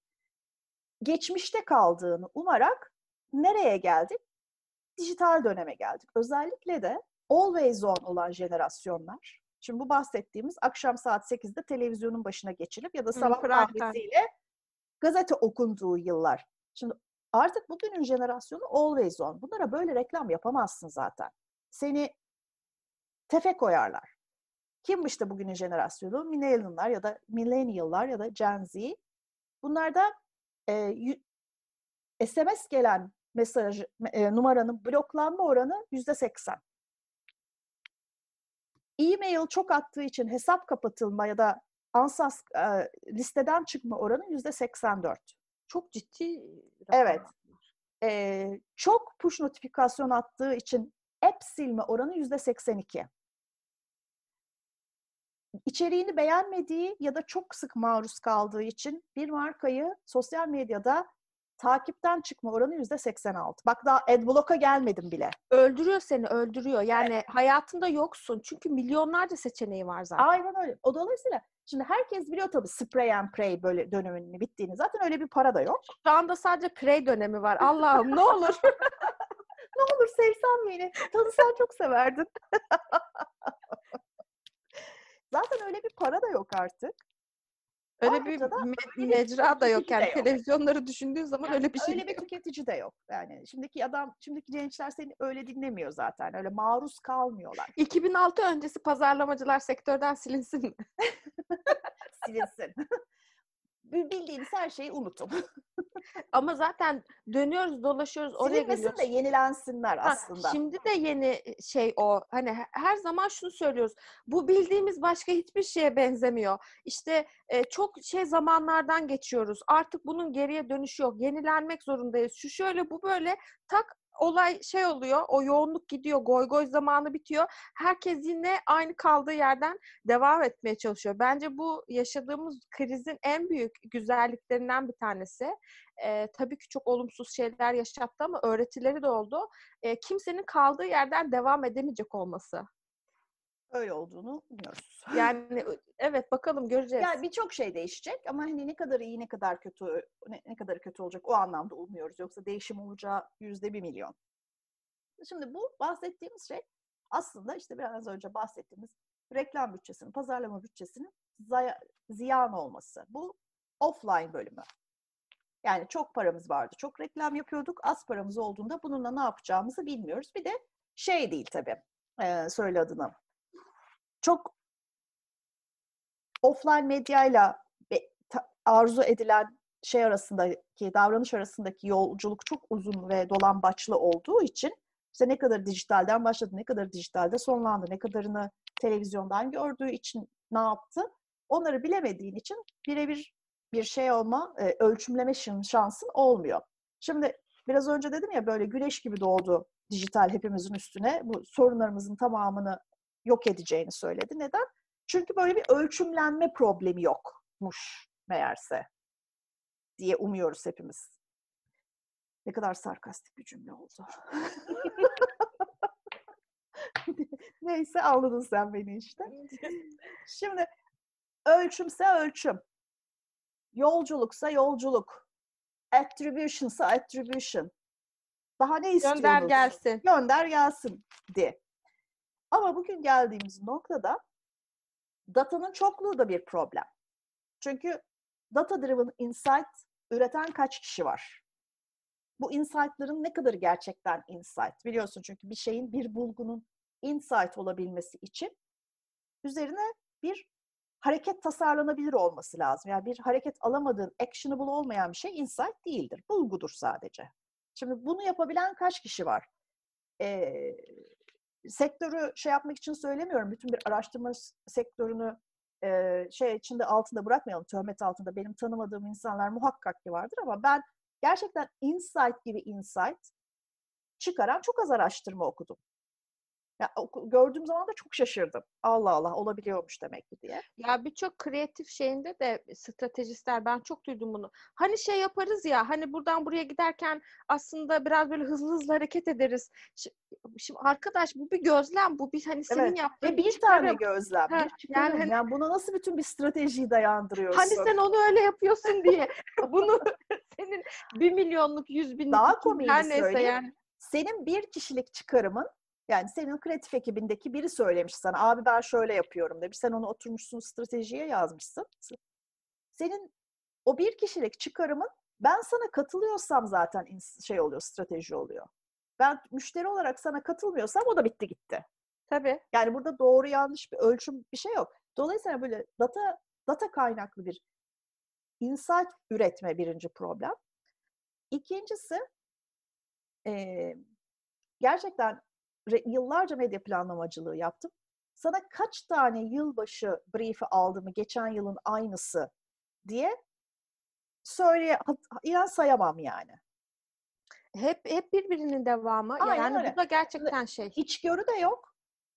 geçmişte kaldığını umarak nereye geldik? Dijital döneme geldik. Özellikle de always on olan jenerasyonlar. Şimdi bu bahsettiğimiz akşam saat 8'de televizyonun başına geçilip ya da sabah kahvesiyle gazete okunduğu yıllar. Şimdi artık bugünün jenerasyonu always on. Bunlara böyle reklam yapamazsın zaten. Seni tefe koyarlar. Kimmiş de bugünün jenerasyonu? Millennial'lar ya da Millennial'lar ya da Gen Z. Bunlarda e, SMS gelen mesaj e, numaranın bloklanma oranı yüzde seksen. E-mail çok attığı için hesap kapatılma ya da ansas e, listeden çıkma oranı yüzde seksen dört. Çok ciddi. Evet. Ee, çok push notifikasyon attığı için app silme oranı yüzde 82. içeriğini beğenmediği ya da çok sık maruz kaldığı için bir markayı sosyal medyada takipten çıkma oranı yüzde 86. Bak daha adblock'a gelmedim bile. Öldürüyor seni, öldürüyor. Yani hayatında yoksun. Çünkü milyonlarca seçeneği var zaten. Aynen öyle. O dolayısıyla şimdi herkes biliyor tabii spray and pray böyle döneminin bittiğini. Zaten öyle bir para da yok. Şu anda sadece prey dönemi var. Allah'ım ne olur. Ne olur sevsen beni. Tanısan çok severdin. Zaten öyle bir para da yok artık. Öyle bir Ayrıca da me- bir mecra da yok yani. yok. Televizyonları düşündüğün zaman Yani öyle bir şey öyle bir tüketici de yok. Yani şimdiki adam, şimdiki gençler seni öyle dinlemiyor zaten. Öyle maruz kalmıyorlar. 2006 öncesi pazarlamacılar sektörden silinsin mi? Silinsin. Bildiğiniz her şeyi unutun. Ama zaten dönüyoruz, dolaşıyoruz, oraya Silinmesin geliyoruz. de yenilensinler Ha, aslında. Şimdi de yeni şey o. Hani he- her zaman şunu söylüyoruz. Bu bildiğimiz başka hiçbir şeye benzemiyor. İşte e, çok şey zamanlardan geçiyoruz. Artık bunun geriye dönüşü yok. Yenilenmek zorundayız. Şu şöyle bu böyle tak olay şey oluyor. O yoğunluk gidiyor. Goy goy zamanı bitiyor. Herkes yine aynı kaldığı yerden devam etmeye çalışıyor. Bence bu yaşadığımız krizin en büyük güzelliklerinden bir tanesi. E, tabii ki çok olumsuz şeyler yaşattı ama öğretileri de oldu. E, kimsenin kaldığı yerden devam edemeyecek olması. Öyle olduğunu bilmiyoruz. Yani evet bakalım göreceğiz. Yani birçok şey değişecek ama hani ne kadar iyi ne kadar kötü ne, ne kadar kötü olacak o anlamda umuyoruz. Yoksa değişim olacağı yüzde bir milyon. Şimdi bu bahsettiğimiz şey aslında işte biraz önce bahsettiğimiz reklam bütçesinin, pazarlama bütçesinin ziyan olması. Bu offline bölümü. Yani çok paramız vardı, çok reklam yapıyorduk. Az paramız olduğunda bununla ne yapacağımızı bilmiyoruz. Bir de şey değil tabii, ee, söyle adını. Çok offline medyayla arzu edilen şey arasındaki, davranış arasındaki yolculuk çok uzun ve dolambaçlı olduğu için işte ne kadar dijitalden başladı, ne kadar dijitalde sonlandı, ne kadarını televizyondan gördüğü için ne yaptı? Onları bilemediğin için birebir bir şey olma, e, ölçümleme şan- şansın olmuyor. Şimdi biraz önce dedim ya böyle güneş gibi doğdu dijital hepimizin üstüne. Bu sorunlarımızın tamamını yok edeceğini söyledi. Neden? Çünkü böyle bir ölçümlenme problemi yokmuş meğerse diye umuyoruz hepimiz. Ne kadar sarkastik bir cümle oldu. Neyse anladın sen beni işte. Şimdi ölçümse ölçüm. Yolculuksa yolculuk. Attribution'sa attribution. Daha ne istiyorsunuz? Gönder gelsin. Gönder gelsin de. Ama bugün geldiğimiz noktada datanın çokluğu da bir problem. Çünkü data driven insight üreten kaç kişi var? Bu insight'ların ne kadar gerçekten insight? Biliyorsun çünkü bir şeyin, bir bulgunun insight olabilmesi için üzerine bir hareket tasarlanabilir olması lazım. Yani bir hareket alamadığın, actionable olmayan bir şey insight değildir. Bulgudur sadece. Şimdi bunu yapabilen kaç kişi var? Ee, sektörü şey yapmak için söylemiyorum. Bütün bir araştırma sektörünü e, şey içinde altında bırakmayalım, töhmet altında. Benim tanımadığım insanlar muhakkak ki vardır ama ben gerçekten insight gibi insight çıkaran çok az araştırma okudum. Ya, gördüğüm zaman da çok şaşırdım. Allah Allah olabiliyormuş demek ki diye. Ya birçok kreatif şeyinde de stratejistler ben çok duydum bunu. Hani şey yaparız ya hani buradan buraya giderken aslında biraz böyle hızlı hızlı hareket ederiz. Şi- Şimdi, arkadaş bu bir gözlem bu bir hani senin Evet. yaptığın Ve bir çıkarım. tane gözlem, Ha, bir çıkarım. yani Yani, hani- buna nasıl bütün bir stratejiyi dayandırıyorsun? Hani sen onu öyle yapıyorsun diye. Bunu senin bir milyonluk, yüz binlik, Daha her neyse söyleyeyim. yani. senin bir kişilik çıkarımın yani senin kreatif ekibindeki biri söylemiş sana abi ben şöyle yapıyorum demiş. Sen onu oturmuşsun stratejiye yazmışsın. Senin o bir kişilik çıkarımın ben sana katılıyorsam zaten şey oluyor strateji oluyor. Ben müşteri olarak sana katılmıyorsam o da bitti gitti. Tabii. Yani burada doğru yanlış bir ölçüm bir şey yok. Dolayısıyla böyle data data kaynaklı bir insight üretme birinci problem. İkincisi eee, gerçekten yıllarca medya planlamacılığı yaptım. Sana kaç tane yılbaşı brief'i aldığımı geçen yılın aynısı diye söyle inan sayamam yani. Hep hep birbirinin devamı. Aynen yani öyle. bu da gerçekten şey. İçgörü de yok.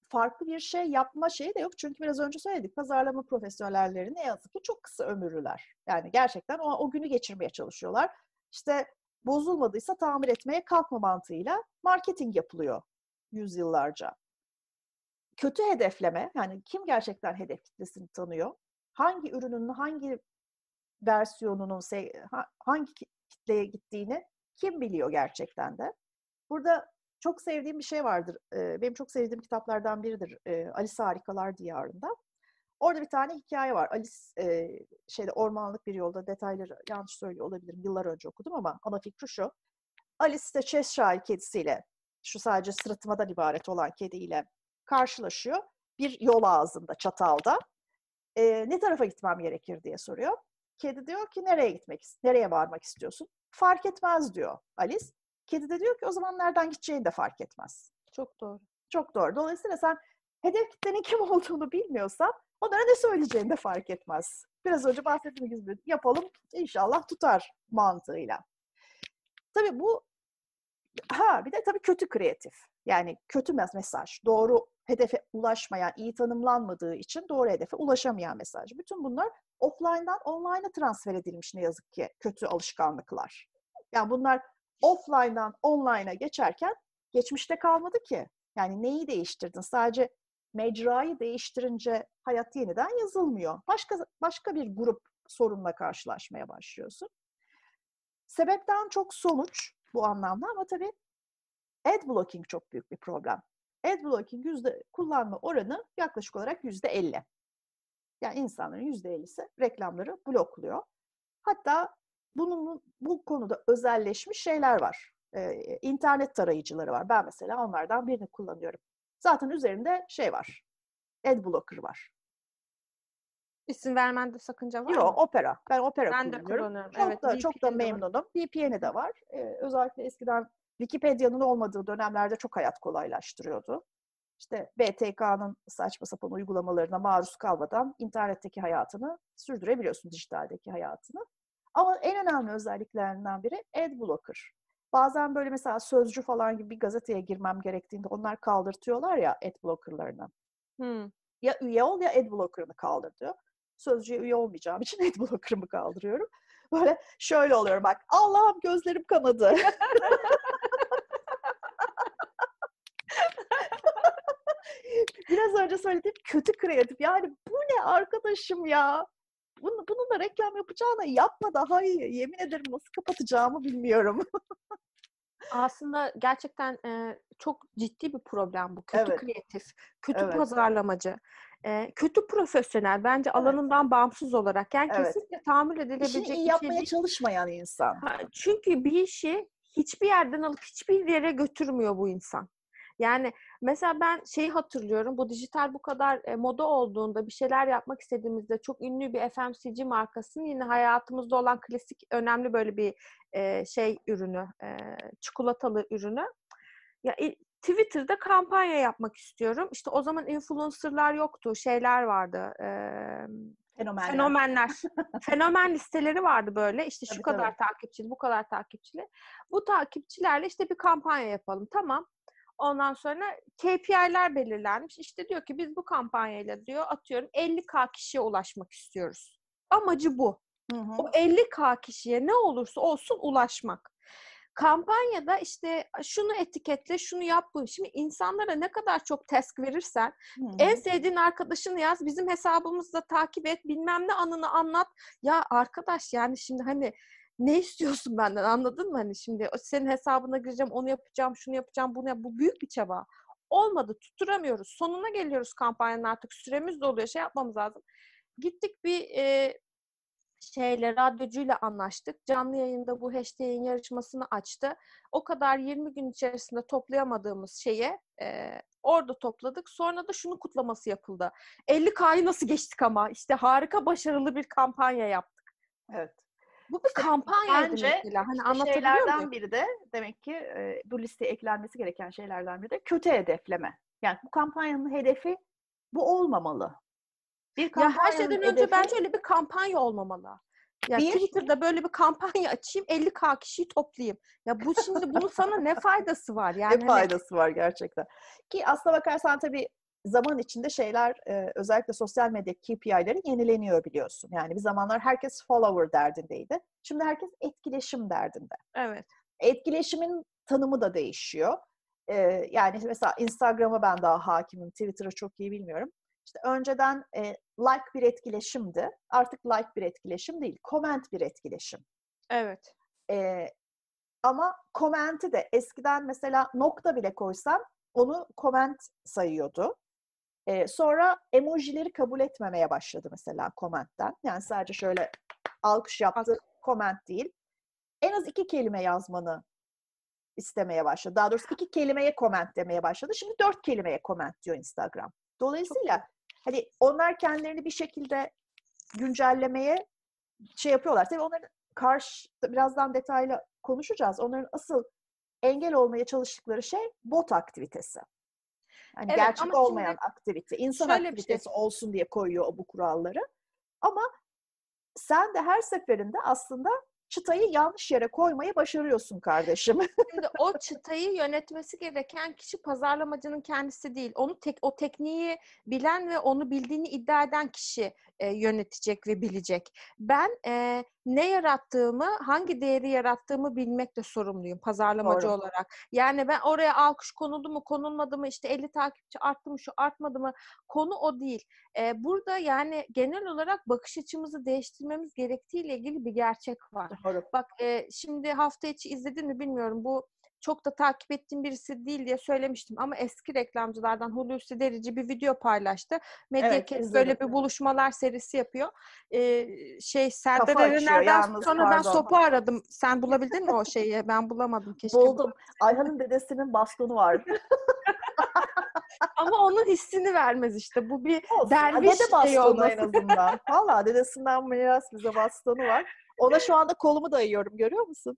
farklı bir şey yapma şeyi de yok. Çünkü biraz önce söyledik pazarlama profesyonelleri ne yazık ki çok kısa ömürlüler. Yani gerçekten o, o günü geçirmeye çalışıyorlar. İşte bozulmadıysa tamir etmeye kalkma mantığıyla marketing yapılıyor yüzyıllarca. Kötü hedefleme, yani kim gerçekten hedef kitlesini tanıyor? Hangi ürünün hangi versiyonunun hangi kitleye gittiğini kim biliyor gerçekten de? Burada çok sevdiğim bir şey vardır. Benim çok sevdiğim kitaplardan biridir. Alice Harikalar Diyarında. Orada bir tane hikaye var. Alice şeyde ormanlık bir yolda detayları yanlış söylüyor olabilirim. Yıllar önce okudum ama ana fikri şu. Alice de Cheshire kedisiyle şu sadece sırıtmadan ibaret olan kediyle karşılaşıyor. Bir yol ağzında, çatalda. E, ne tarafa gitmem gerekir diye soruyor. Kedi diyor ki nereye gitmek, nereye varmak istiyorsun? Fark etmez diyor Alice. Kedi de diyor ki o zaman nereden gideceğini de fark etmez. Çok doğru. Çok doğru. Dolayısıyla sen hedef kitlenin kim olduğunu bilmiyorsan onlara ne söyleyeceğini de fark etmez. Biraz önce bahsettiğim gibi yapalım inşallah tutar mantığıyla. Tabii bu ha bir de tabii kötü kreatif. Yani kötü mesaj, doğru hedefe ulaşmayan, iyi tanımlanmadığı için doğru hedefe ulaşamayan mesaj. Bütün bunlar offline'dan online'a transfer edilmiş ne yazık ki kötü alışkanlıklar. Yani bunlar offline'dan online'a geçerken geçmişte kalmadı ki. Yani neyi değiştirdin? Sadece mecrayı değiştirince hayat yeniden yazılmıyor. Başka başka bir grup sorunla karşılaşmaya başlıyorsun. Sebepten çok sonuç bu anlamda ama tabii ad blocking çok büyük bir problem. Ad blocking yüzde kullanma oranı yaklaşık olarak yüzde 50. Yani insanların yüzde 50'si reklamları blokluyor. Hatta bunun bu konuda özelleşmiş şeyler var. Ee, internet tarayıcıları var. Ben mesela onlardan birini kullanıyorum. Zaten üzerinde şey var. Adblocker var. İsim vermende sakınca var Yok, mı? Opera. Ben Opera ben de kullanıyorum. kullanıyorum. Çok evet, da çok da VPN'i de var. memnunum. VPN'i de var. Ee, özellikle eskiden Wikipedia'nın olmadığı dönemlerde çok hayat kolaylaştırıyordu. İşte BTK'nın saçma sapan uygulamalarına maruz kalmadan internetteki hayatını sürdürebiliyorsun, dijitaldeki hayatını. Ama en önemli özelliklerinden biri Adblocker. Bazen böyle mesela Sözcü falan gibi bir gazeteye girmem gerektiğinde onlar kaldırtıyorlar ya Adblocker'larını. Hmm. Ya üye ol ya Adblocker'ını kaldır diyor. Sözcüye üye olmayacağım için Adblocker'ımı kaldırıyorum. Böyle şöyle oluyorum bak. Allah'ım gözlerim kanadı. Biraz önce söylediğim kötü kreatif. Yani bu ne arkadaşım ya? Bunu, bununla reklam yapacağına yapma daha iyi. Yemin ederim nasıl kapatacağımı bilmiyorum. Aslında gerçekten e, çok ciddi bir problem bu. Kötü Evet. kreatif, kötü Evet. pazarlamacı, e, kötü profesyonel bence Evet. alanından bağımsız olarak. Yani Evet. kesinlikle tahammül İşini edilebilecek iyi bir şey yapmaya değil. çalışmayan insan. Ha, Çünkü bir işi hiçbir yerden alıp hiçbir yere götürmüyor bu insan. Yani mesela ben şeyi hatırlıyorum. Bu dijital bu kadar e, moda olduğunda bir şeyler yapmak istediğimizde çok ünlü bir FMCG markasının yine hayatımızda olan klasik önemli böyle bir e, şey ürünü, e, çikolatalı ürünü. Ya Twitter'da kampanya yapmak istiyorum. İşte o zaman influencer'lar yoktu, şeyler vardı. E, Fenomenler. Fenomenler. Fenomen listeleri vardı böyle. İşte şu Tabii, kadar takipçili, bu kadar takipçili. Bu takipçilerle işte bir kampanya yapalım. Tamam. Ondan sonra KPI'ler belirlenmiş. İşte diyor ki biz bu kampanyayla diyor atıyorum 50k kişiye ulaşmak istiyoruz. Amacı bu. Hı hı. O 50k kişiye ne olursa olsun ulaşmak. Kampanyada işte şunu etiketle, şunu yap bu. Şimdi insanlara ne kadar çok task verirsen, hı. en sevdiğin arkadaşını yaz, bizim hesabımızda takip et, bilmem ne anını anlat. Ya arkadaş yani şimdi hani ne istiyorsun benden anladın mı? Hani şimdi senin hesabına gireceğim, onu yapacağım, şunu yapacağım, bunu yap. Bu büyük bir çaba. Olmadı, tutturamıyoruz. Sonuna geliyoruz kampanyanın artık. Süremiz de oluyor, şey yapmamız lazım. Gittik bir e, şeyle, radyocuyla anlaştık. Canlı yayında bu hashtag'in yarışmasını açtı. O kadar 20 gün içerisinde toplayamadığımız şeye e, orada topladık. Sonra da şunu kutlaması yapıldı. 50K'yı nasıl geçtik ama? İşte harika başarılı bir kampanya yaptık. Evet. Bu bir kampanyaydı bence mesela. Hani İşte anlatabiliyor şeylerden muyum? biri de demek ki e, bu listeye eklenmesi gereken şeylerden biri de kötü hedefleme. Yani bu kampanyanın hedefi bu olmamalı. Bir Ya her şeyden önce hedefi- bence öyle bir kampanya olmalı. Ya Bir- Twitter'da böyle bir kampanya açayım, 50K kişiyi toplayayım. Ya bu şimdi bunun sana ne faydası var? Yani ne hani- faydası var gerçekten. Ki aslına bakarsan tabii zaman içinde şeyler e, özellikle sosyal medya KPI'leri yenileniyor biliyorsun. Yani bir zamanlar herkes follower derdindeydi. Şimdi herkes etkileşim derdinde. Evet. Etkileşimin tanımı da değişiyor. E, yani mesela Instagram'a ben daha hakimim, Twitter'ı çok iyi bilmiyorum. İşte önceden e, like bir etkileşimdi. Artık like bir etkileşim değil, comment bir etkileşim. Evet. E, ama comment'i de eskiden mesela nokta bile koysam onu comment sayıyordu. Ee, sonra emojileri kabul etmemeye başladı mesela comment'ten. Yani sadece şöyle alkış yaptı comment değil. En az iki kelime yazmanı istemeye başladı. Daha doğrusu iki kelimeye comment demeye başladı. Şimdi dört kelimeye comment diyor Instagram. Dolayısıyla hani onlar kendilerini bir şekilde güncellemeye şey yapıyorlar. Tabii onların karşı birazdan detaylı konuşacağız. Onların asıl engel olmaya çalıştıkları şey bot aktivitesi. Yani evet, gerçek olmayan aktivite, insan aktivitesi şey. olsun diye koyuyor bu kuralları. Ama sen de her seferinde aslında çıtayı yanlış yere koymayı başarıyorsun kardeşim. Şimdi o çıtayı yönetmesi gereken kişi pazarlamacının kendisi değil. Onu tek o tekniği bilen ve onu bildiğini iddia eden kişi e, yönetecek ve bilecek. Ben e, ne yarattığımı, hangi değeri yarattığımı bilmekle sorumluyum pazarlamacı Doğru. olarak. Yani ben oraya alkış konuldu mu, konulmadı mı, işte 50 takipçi arttı mı, şu artmadı mı? Konu o değil. Ee, burada yani genel olarak bakış açımızı değiştirmemiz gerektiğiyle ilgili bir gerçek var. Doğru. Bak e, şimdi hafta içi izledin mi bilmiyorum. Bu çok da takip ettiğim birisi değil diye söylemiştim ama eski reklamcılardan Hulusi Derici bir video paylaştı. Medya evet, böyle bir buluşmalar serisi yapıyor. Ee, şey Serdar Erener'den sonra pardon. ben Sopu aradım. Sen bulabildin mi o şeyi? Ben bulamadım keşke. Buldum. Ayhan'ın dedesinin bastonu vardı. Ama onun hissini vermez işte. Bu bir Olsun. derviş Dede şey olması. en azından. Valla dedesinden miras bize bastonu var. Ona şu anda kolumu dayıyorum görüyor musun?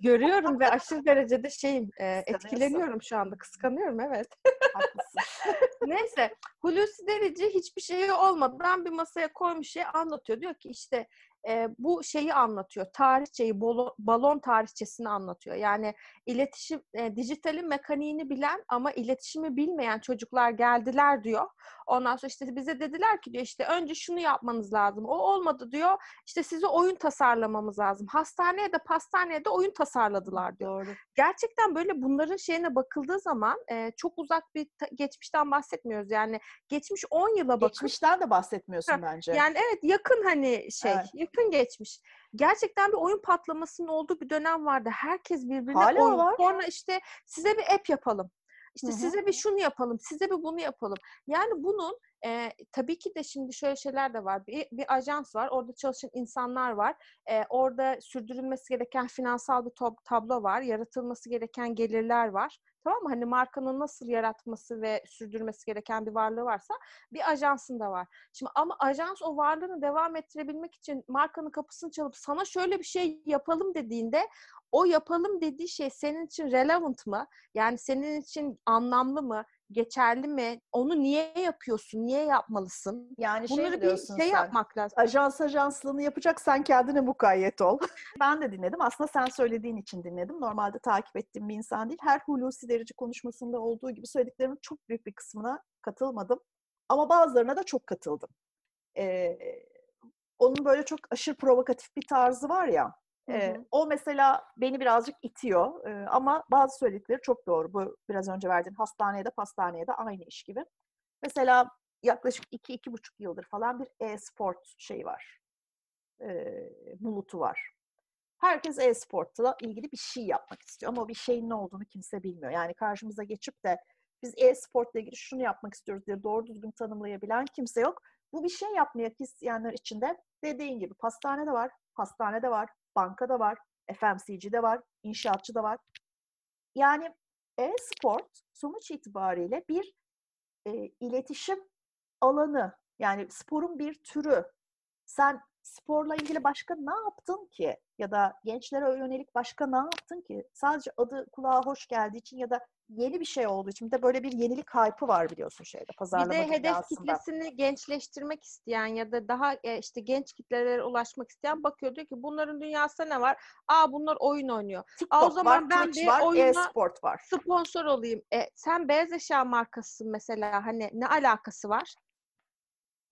Görüyorum ve aşırı derecede şeyim e, etkileniyorum şu anda. Kıskanıyorum evet. Haklısın. Neyse Hulusi Derici hiçbir şeyi olmadan bir masaya koymuş şey anlatıyor. Diyor ki işte e, bu şeyi anlatıyor. Tarihçeyi, bolo, balon tarihçesini anlatıyor. Yani iletişim, e, dijitalin mekaniğini bilen ama iletişimi bilmeyen çocuklar geldiler diyor. Ondan sonra işte bize dediler ki diyor işte önce şunu yapmanız lazım. O olmadı diyor. İşte size oyun tasarlamamız lazım. Hastaneye de pastaneye de oyun tasarladılar diyor. Doğru. Gerçekten böyle bunların şeyine bakıldığı zaman e, çok uzak bir geçmişten bahsetmiyoruz. Yani geçmiş 10 yıla bakıp geçmişten de bahsetmiyorsun bence. Yani evet yakın hani şey, evet. Yakın geçmiş. Gerçekten bir oyun patlamasının olduğu bir dönem vardı. Herkes birbirine Hala oyun. Var. Sonra işte size bir app yapalım. İşte Hı-hı. size bir şunu yapalım, size bir bunu yapalım. Yani bunun e, tabii ki de şimdi şöyle şeyler de var. Bir, bir ajans var, orada çalışan insanlar var. E, orada sürdürülmesi gereken finansal bir tablo var, yaratılması gereken gelirler var. Tamam mı? Hani markanın nasıl yaratması ve sürdürmesi gereken bir varlığı varsa bir ajansın da var. Şimdi ama ajans o varlığını devam ettirebilmek için markanın kapısını çalıp sana şöyle bir şey yapalım dediğinde o yapalım dediği şey senin için relevant mı? Yani senin için anlamlı mı? Geçerli mi? Onu niye yapıyorsun? Niye yapmalısın? Yani şey Bunları şey bir şey sen, yapmak lazım. Ajans ajanslığını yapacaksan kendine mukayyet ol. ben de dinledim. Aslında sen söylediğin için dinledim. Normalde takip ettiğim bir insan değil. Her Hulusi Derici konuşmasında olduğu gibi söylediklerimin çok büyük bir kısmına katılmadım. Ama bazılarına da çok katıldım. Ee, onun böyle çok aşırı provokatif bir tarzı var ya. E, o mesela beni birazcık itiyor e, ama bazı söyledikleri çok doğru. Bu biraz önce verdiğin hastaneye de pastaneye de aynı iş gibi. Mesela yaklaşık iki iki buçuk yıldır falan bir e-sport şeyi var. E, bulutu var. Herkes e-sportla ilgili bir şey yapmak istiyor ama o bir şeyin ne olduğunu kimse bilmiyor. Yani karşımıza geçip de biz e-sportla ilgili şunu yapmak istiyoruz diye doğru düzgün tanımlayabilen kimse yok. Bu bir şey yapmaya isteyenler içinde dediğin gibi pastane de var, hastane de var, banka da var, FMCG de var, inşaatçı da var. Yani e-sport sonuç itibariyle bir e, iletişim alanı. Yani sporun bir türü. Sen sporla ilgili başka ne yaptın ki? Ya da gençlere yönelik başka ne yaptın ki? Sadece adı kulağa hoş geldiği için ya da yeni bir şey olduğu için. Bir de böyle bir yenilik hype'ı var biliyorsun şeyde pazarlama Bir de hedef dünyasında. kitlesini gençleştirmek isteyen ya da daha e, işte genç kitlelere ulaşmak isteyen bakıyor diyor ki bunların dünyasında ne var? Aa bunlar oyun oynuyor. TikTok o zaman var, ben Twitch bir var, oyuna- e-sport var. Sponsor olayım. E, sen beyaz eşya markasısın mesela. Hani ne alakası var?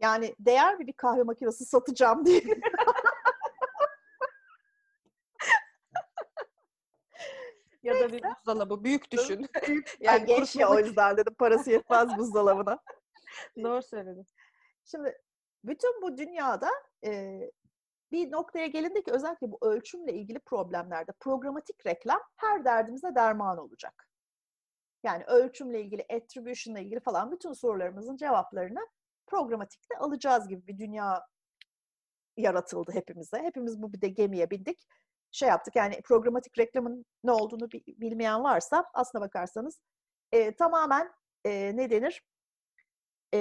Yani değer mi bir kahve makinesi satacağım diye. Ya da bir buzdolabı. Büyük düşün. yani yani genç ya o yüzden dedim parası yetmez buzdolabına. Doğru söyledin. Şimdi bütün bu dünyada e, bir noktaya gelindi ki özellikle bu ölçümle ilgili problemlerde programatik reklam her derdimize derman olacak. Yani ölçümle ilgili, attribution'la ilgili falan bütün sorularımızın cevaplarını programatikte alacağız gibi bir dünya yaratıldı hepimize. Hepimiz bu bir de gemiye bindik. Şey yaptık yani programatik reklamın ne olduğunu bi- bilmeyen varsa aslına bakarsanız e, tamamen e, ne denir? E,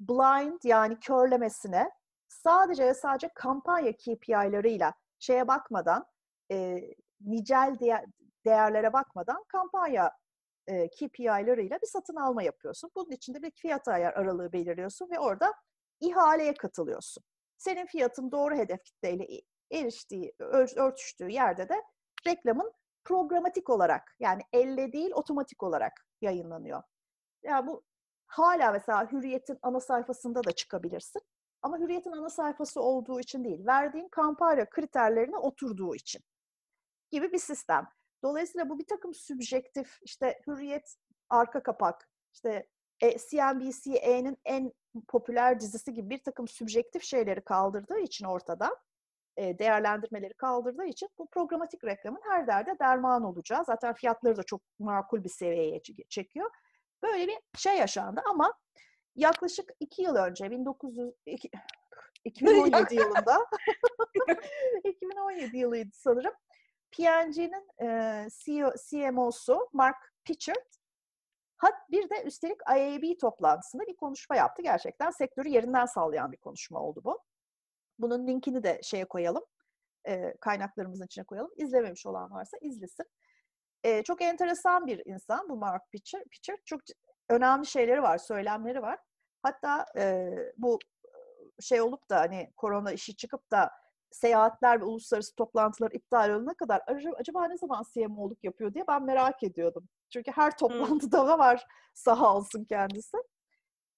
blind yani körlemesine sadece ve sadece kampanya KPI'larıyla şeye bakmadan e, nicel değer, değerlere bakmadan kampanya e, KPI'larıyla bir satın alma yapıyorsun. Bunun içinde bir fiyat ayar aralığı belirliyorsun ve orada ihaleye katılıyorsun. Senin fiyatın doğru hedef kitleyle eriştiği, ör- örtüştüğü yerde de reklamın programatik olarak yani elle değil otomatik olarak yayınlanıyor. Ya bu hala mesela Hürriyet'in ana sayfasında da çıkabilirsin. Ama Hürriyet'in ana sayfası olduğu için değil, verdiğin kampanya kriterlerine oturduğu için gibi bir sistem. Dolayısıyla bu bir takım sübjektif, işte Hürriyet arka kapak, işte e, CNBC'nin en popüler dizisi gibi bir takım sübjektif şeyleri kaldırdığı için ortada, e, değerlendirmeleri kaldırdığı için bu programatik reklamın her derde derman olacağı. Zaten fiyatları da çok makul bir seviyeye çe- çekiyor. Böyle bir şey yaşandı ama yaklaşık iki yıl önce 1900 iki- 2017 yılında 2017 yılıydı sanırım. P&G'nin e, CEO, CMO'su Mark Pitchard hat bir de üstelik IAB toplantısında bir konuşma yaptı. Gerçekten sektörü yerinden sallayan bir konuşma oldu bu. Bunun linkini de şeye koyalım. e, kaynaklarımızın içine koyalım. İzlememiş olan varsa izlesin. E, çok enteresan bir insan bu Mark Pitchard. Pitchard çok önemli şeyleri var, söylemleri var. Hatta e, bu şey olup da hani korona işi çıkıp da seyahatler ve uluslararası toplantılar iptal olana kadar acaba, ne zaman CMO'luk yapıyor diye ben merak ediyordum. Çünkü her toplantıda da var sağ olsun kendisi.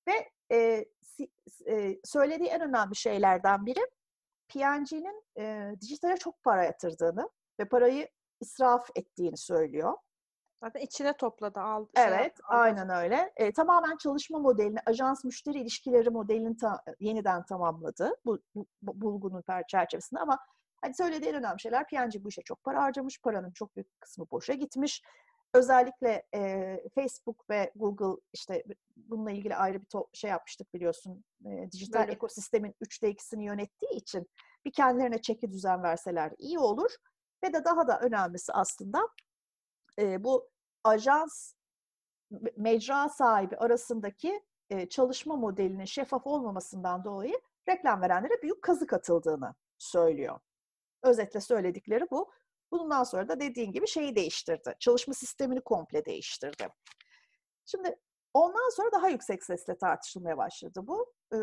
Ve e, e, söylediği en önemli şeylerden biri P&G'nin e, dijitale çok para yatırdığını ve parayı israf ettiğini söylüyor. Zaten içine topladı. Aldı, şey Evet, yaptı, aldı. aynen öyle. E, tamamen çalışma modelini, ajans müşteri ilişkileri modelini ta- yeniden tamamladı bu, bu, bu bulgunun çerçevesinde ama hani söylediği en önemli şeyler P&G bu işe çok para harcamış, paranın çok büyük kısmı boşa gitmiş. Özellikle e, Facebook ve Google işte bununla ilgili ayrı bir to- şey yapmıştık biliyorsun. E, dijital Bölüm. ekosistemin üçte ikisini yönettiği için bir kendilerine çeki düzen verseler iyi olur. Ve de daha da önemlisi aslında e, bu ajans me- mecra sahibi arasındaki e, çalışma modelinin şeffaf olmamasından dolayı reklam verenlere büyük kazık atıldığını söylüyor. Özetle söyledikleri bu. Bundan sonra da dediğin gibi şeyi değiştirdi. Çalışma sistemini komple değiştirdi. Şimdi ondan sonra daha yüksek sesle tartışılmaya başladı bu. Ee,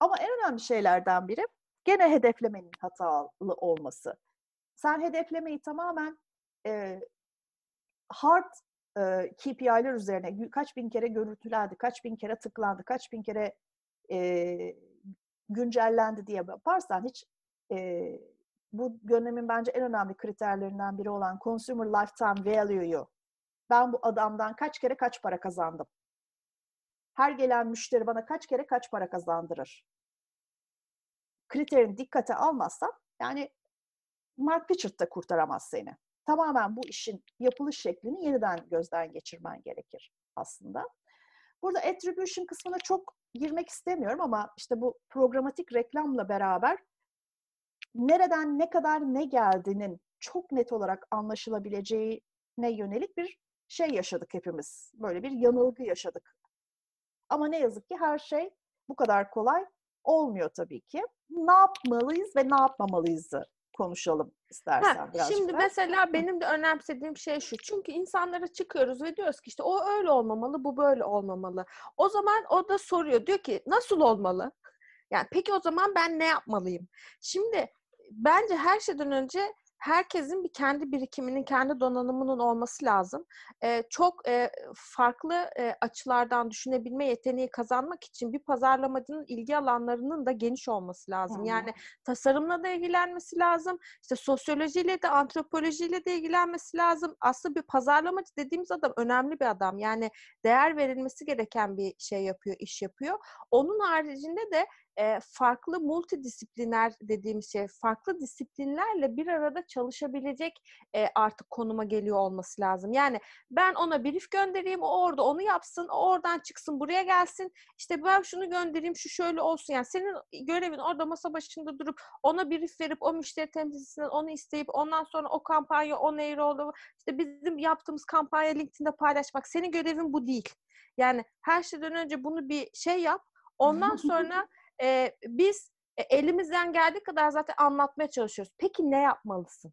ama en önemli şeylerden biri gene hedeflemenin hatalı olması. Sen hedeflemeyi tamamen e, hard e, KPI'ler üzerine kaç bin kere görüntülendi, kaç bin kere tıklandı, kaç bin kere e, güncellendi diye yaparsan hiç e, bu dönemin bence en önemli kriterlerinden biri olan consumer lifetime value'yu ben bu adamdan kaç kere kaç para kazandım? Her gelen müşteri bana kaç kere kaç para kazandırır? Kriterini dikkate almazsan yani Mark Pitchard da kurtaramaz seni. Tamamen bu işin yapılış şeklini yeniden gözden geçirmen gerekir aslında. Burada attribution kısmına çok girmek istemiyorum ama işte bu programatik reklamla beraber nereden ne kadar ne geldiğinin çok net olarak anlaşılabileceğine yönelik bir şey yaşadık hepimiz. Böyle bir yanılgı yaşadık. Ama ne yazık ki her şey bu kadar kolay olmuyor tabii ki. Ne yapmalıyız ve ne yapmamalıyızı konuşalım istersen Ha, birazcık şimdi da. mesela benim de önemsediğim şey şu. Çünkü insanlara çıkıyoruz ve diyoruz ki işte o öyle olmamalı, bu böyle olmamalı. O zaman o da soruyor. Diyor ki nasıl olmalı? Yani peki o zaman ben ne yapmalıyım? Şimdi bence her şeyden önce herkesin bir kendi birikiminin, kendi donanımının olması lazım. Ee, çok e, farklı e, açılardan düşünebilme yeteneği kazanmak için bir pazarlamacının ilgi alanlarının da geniş olması lazım. Hı. Yani tasarımla da ilgilenmesi lazım. İşte sosyolojiyle de, antropolojiyle de ilgilenmesi lazım. Aslında bir pazarlamacı dediğimiz adam önemli bir adam. Yani değer verilmesi gereken bir şey yapıyor, iş yapıyor. Onun haricinde de e, farklı multidisipliner dediğimiz şey, farklı disiplinlerle bir arada çalışabilecek artık konuma geliyor olması lazım. Yani ben ona brief göndereyim, o orada onu yapsın, o oradan çıksın, buraya gelsin. İşte ben şunu göndereyim, şu şöyle olsun. Yani senin görevin orada masa başında durup ona brief verip o müşteri temsilcisinden onu isteyip ondan sonra o kampanya on air oldu. İşte bizim yaptığımız kampanya LinkedIn'de paylaşmak. Senin görevin bu değil. Yani her şeyden önce bunu bir şey yap. Ondan sonra e, biz elimizden geldiği kadar zaten anlatmaya çalışıyoruz. Peki ne yapmalısın?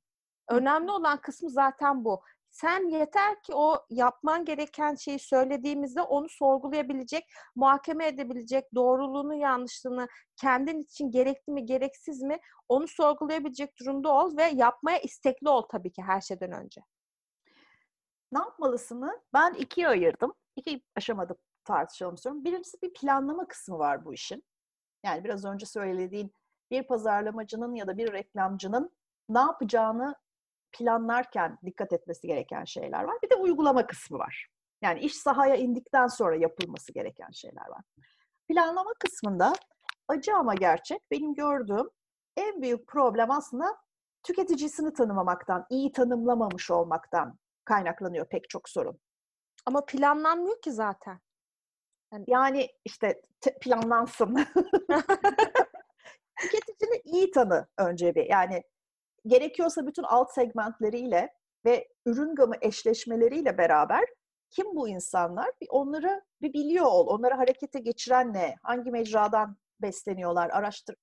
Önemli olan kısmı zaten bu. Sen yeter ki o yapman gereken şeyi söylediğimizde onu sorgulayabilecek, muhakeme edebilecek, doğruluğunu, yanlışlığını, kendin için gerekli mi, gereksiz mi onu sorgulayabilecek durumda ol ve yapmaya istekli ol tabii ki her şeyden önce. Ne yapmalısını ben ikiye ayırdım. İki aşamada tartışalım istiyorum. Birincisi bir planlama kısmı var bu işin. Yani biraz önce söylediğin bir pazarlamacının ya da bir reklamcının ne yapacağını planlarken dikkat etmesi gereken şeyler var. Bir de uygulama kısmı var. Yani iş sahaya indikten sonra yapılması gereken şeyler var. Planlama kısmında acı ama gerçek benim gördüğüm en büyük problem aslında tüketicisini tanımamaktan, iyi tanımlamamış olmaktan kaynaklanıyor pek çok sorun. Ama planlanmıyor ki zaten. Yani işte te- planlansın. Tüketicini iyi tanı önce bir. Yani gerekiyorsa bütün alt segmentleriyle ve ürün gamı eşleşmeleriyle beraber kim bu insanlar? Bir onları bir biliyor ol. Onları harekete geçiren ne? Hangi mecradan besleniyorlar? Araştır.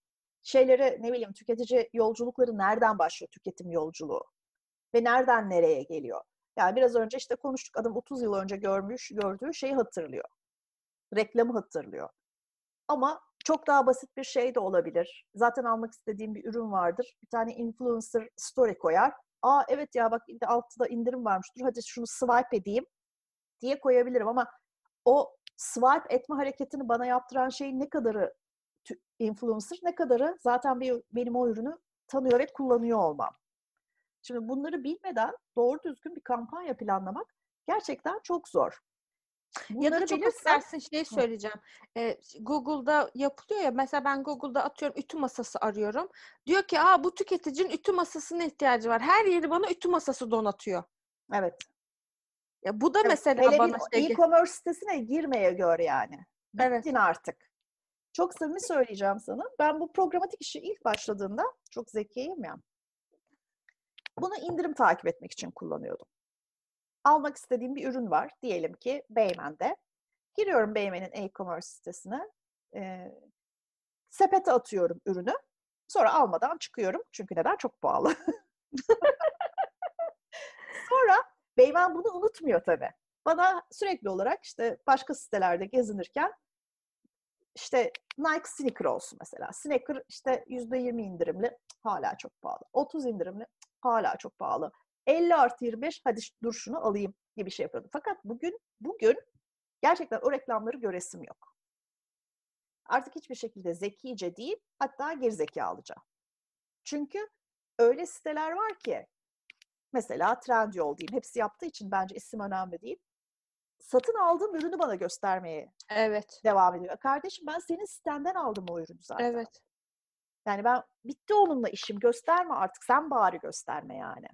Şeyleri ne bileyim tüketici yolculukları nereden başlıyor tüketim yolculuğu? Ve nereden nereye geliyor? Yani biraz önce işte konuştuk. Adam 30 yıl önce görmüş, gördüğü şeyi hatırlıyor. Reklamı hatırlıyor. Ama çok daha basit bir şey de olabilir. Zaten almak istediğim bir ürün vardır. Bir tane influencer story koyar. Aa evet ya bak altta indirim varmış. Dur hadi şunu swipe edeyim diye koyabilirim ama o swipe etme hareketini bana yaptıran şey ne kadarı influencer, ne kadarı zaten bir, benim o ürünü tanıyor ve kullanıyor olmam. Şimdi bunları bilmeden doğru düzgün bir kampanya planlamak gerçekten çok zor. Bunları ya da çok affedersin şey söyleyeceğim. Ee, Google'da yapılıyor ya mesela ben Google'da atıyorum ütü masası arıyorum. Diyor ki aa bu tüketicinin ütü masasına ihtiyacı var. Her yeri bana ütü masası donatıyor. Evet. Ya bu da evet, mesela hele bana şey... E-commerce sitesine girmeye gör yani. Bittin evet. artık. Çok samimi söyleyeceğim sana. Ben bu programatik işi ilk başladığımda çok zekiyim ya. Bunu indirim takip etmek için kullanıyordum almak istediğim bir ürün var. Diyelim ki Beymen'de. Giriyorum Beymen'in e-commerce sitesine. E, sepete atıyorum ürünü. Sonra almadan çıkıyorum. Çünkü neden? Çok pahalı. Sonra Beymen bunu unutmuyor tabii. Bana sürekli olarak işte başka sitelerde gezinirken işte Nike sneaker olsun mesela. Sneaker işte %20 indirimli hala çok pahalı. 30 indirimli hala çok pahalı. 50 artı 25 hadi dur şunu alayım gibi şey yapıyordum. Fakat bugün bugün gerçekten o reklamları göresim yok. Artık hiçbir şekilde zekice değil hatta gerizekalıca. Çünkü öyle siteler var ki mesela Trendyol diyeyim. Hepsi yaptığı için bence isim önemli değil. Satın aldığım ürünü bana göstermeye evet. devam ediyor. Kardeşim ben senin sitenden aldım o ürünü zaten. Evet. Yani ben bitti onunla işim gösterme artık sen bari gösterme yani.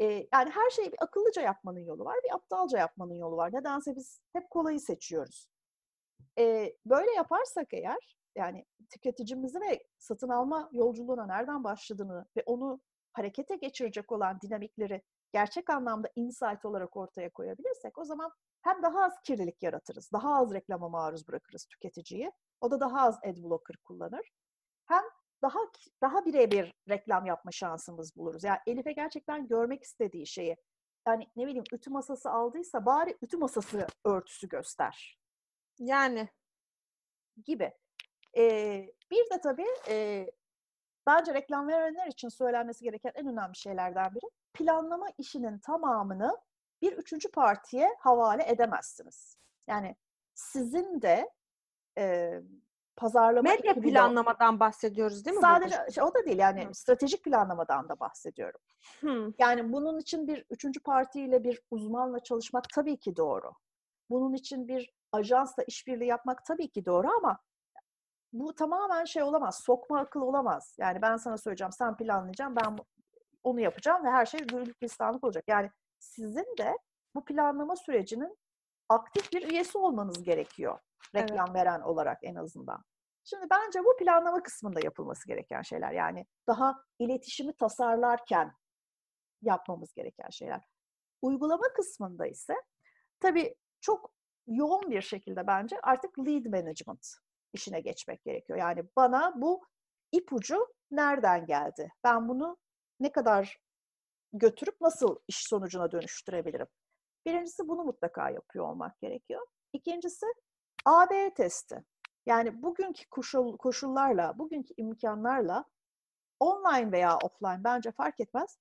E, yani her şeyi bir akıllıca yapmanın yolu var, bir aptalca yapmanın yolu var. Nedense biz hep kolayı seçiyoruz. E, böyle yaparsak eğer, yani tüketicimizi ve satın alma yolculuğuna nereden başladığını ve onu harekete geçirecek olan dinamikleri gerçek anlamda insight olarak ortaya koyabilirsek o zaman hem daha az kirlilik yaratırız, daha az reklama maruz bırakırız tüketiciyi. O da daha az adblocker kullanır. Hem daha daha birebir reklam yapma şansımız buluruz. Yani Elif'e gerçekten görmek istediği şeyi yani ne bileyim ütü masası aldıysa bari ütü masası örtüsü göster. Yani gibi. Ee, bir de tabii e, bence reklam verenler için söylenmesi gereken en önemli şeylerden biri planlama işinin tamamını bir üçüncü partiye havale edemezsiniz. Yani sizin de e, pazarlama medya ekibi planlamadan bahsediyoruz değil mi? Sadece burada? şey, o da değil yani Hı. stratejik planlamadan da bahsediyorum. Hı. Yani bunun için bir üçüncü partiyle bir uzmanla çalışmak tabii ki doğru. Bunun için bir ajansla işbirliği yapmak tabii ki doğru ama bu tamamen şey olamaz, sokma akıl olamaz. Yani ben sana söyleyeceğim, sen planlayacaksın, ben onu yapacağım ve her şey güllük gülistanlık olacak. Yani sizin de bu planlama sürecinin aktif bir üyesi olmanız gerekiyor. Evet. Reklam veren olarak en azından. Şimdi bence bu planlama kısmında yapılması gereken şeyler. Yani daha iletişimi tasarlarken yapmamız gereken şeyler. Uygulama kısmında ise tabii çok yoğun bir şekilde bence artık lead management işine geçmek gerekiyor. Yani bana bu ipucu nereden geldi? Ben bunu ne kadar götürüp nasıl iş sonucuna dönüştürebilirim? Birincisi bunu mutlaka yapıyor olmak gerekiyor. İkincisi AB testi. Yani bugünkü koşul, koşullarla, bugünkü imkanlarla online veya offline bence fark etmez.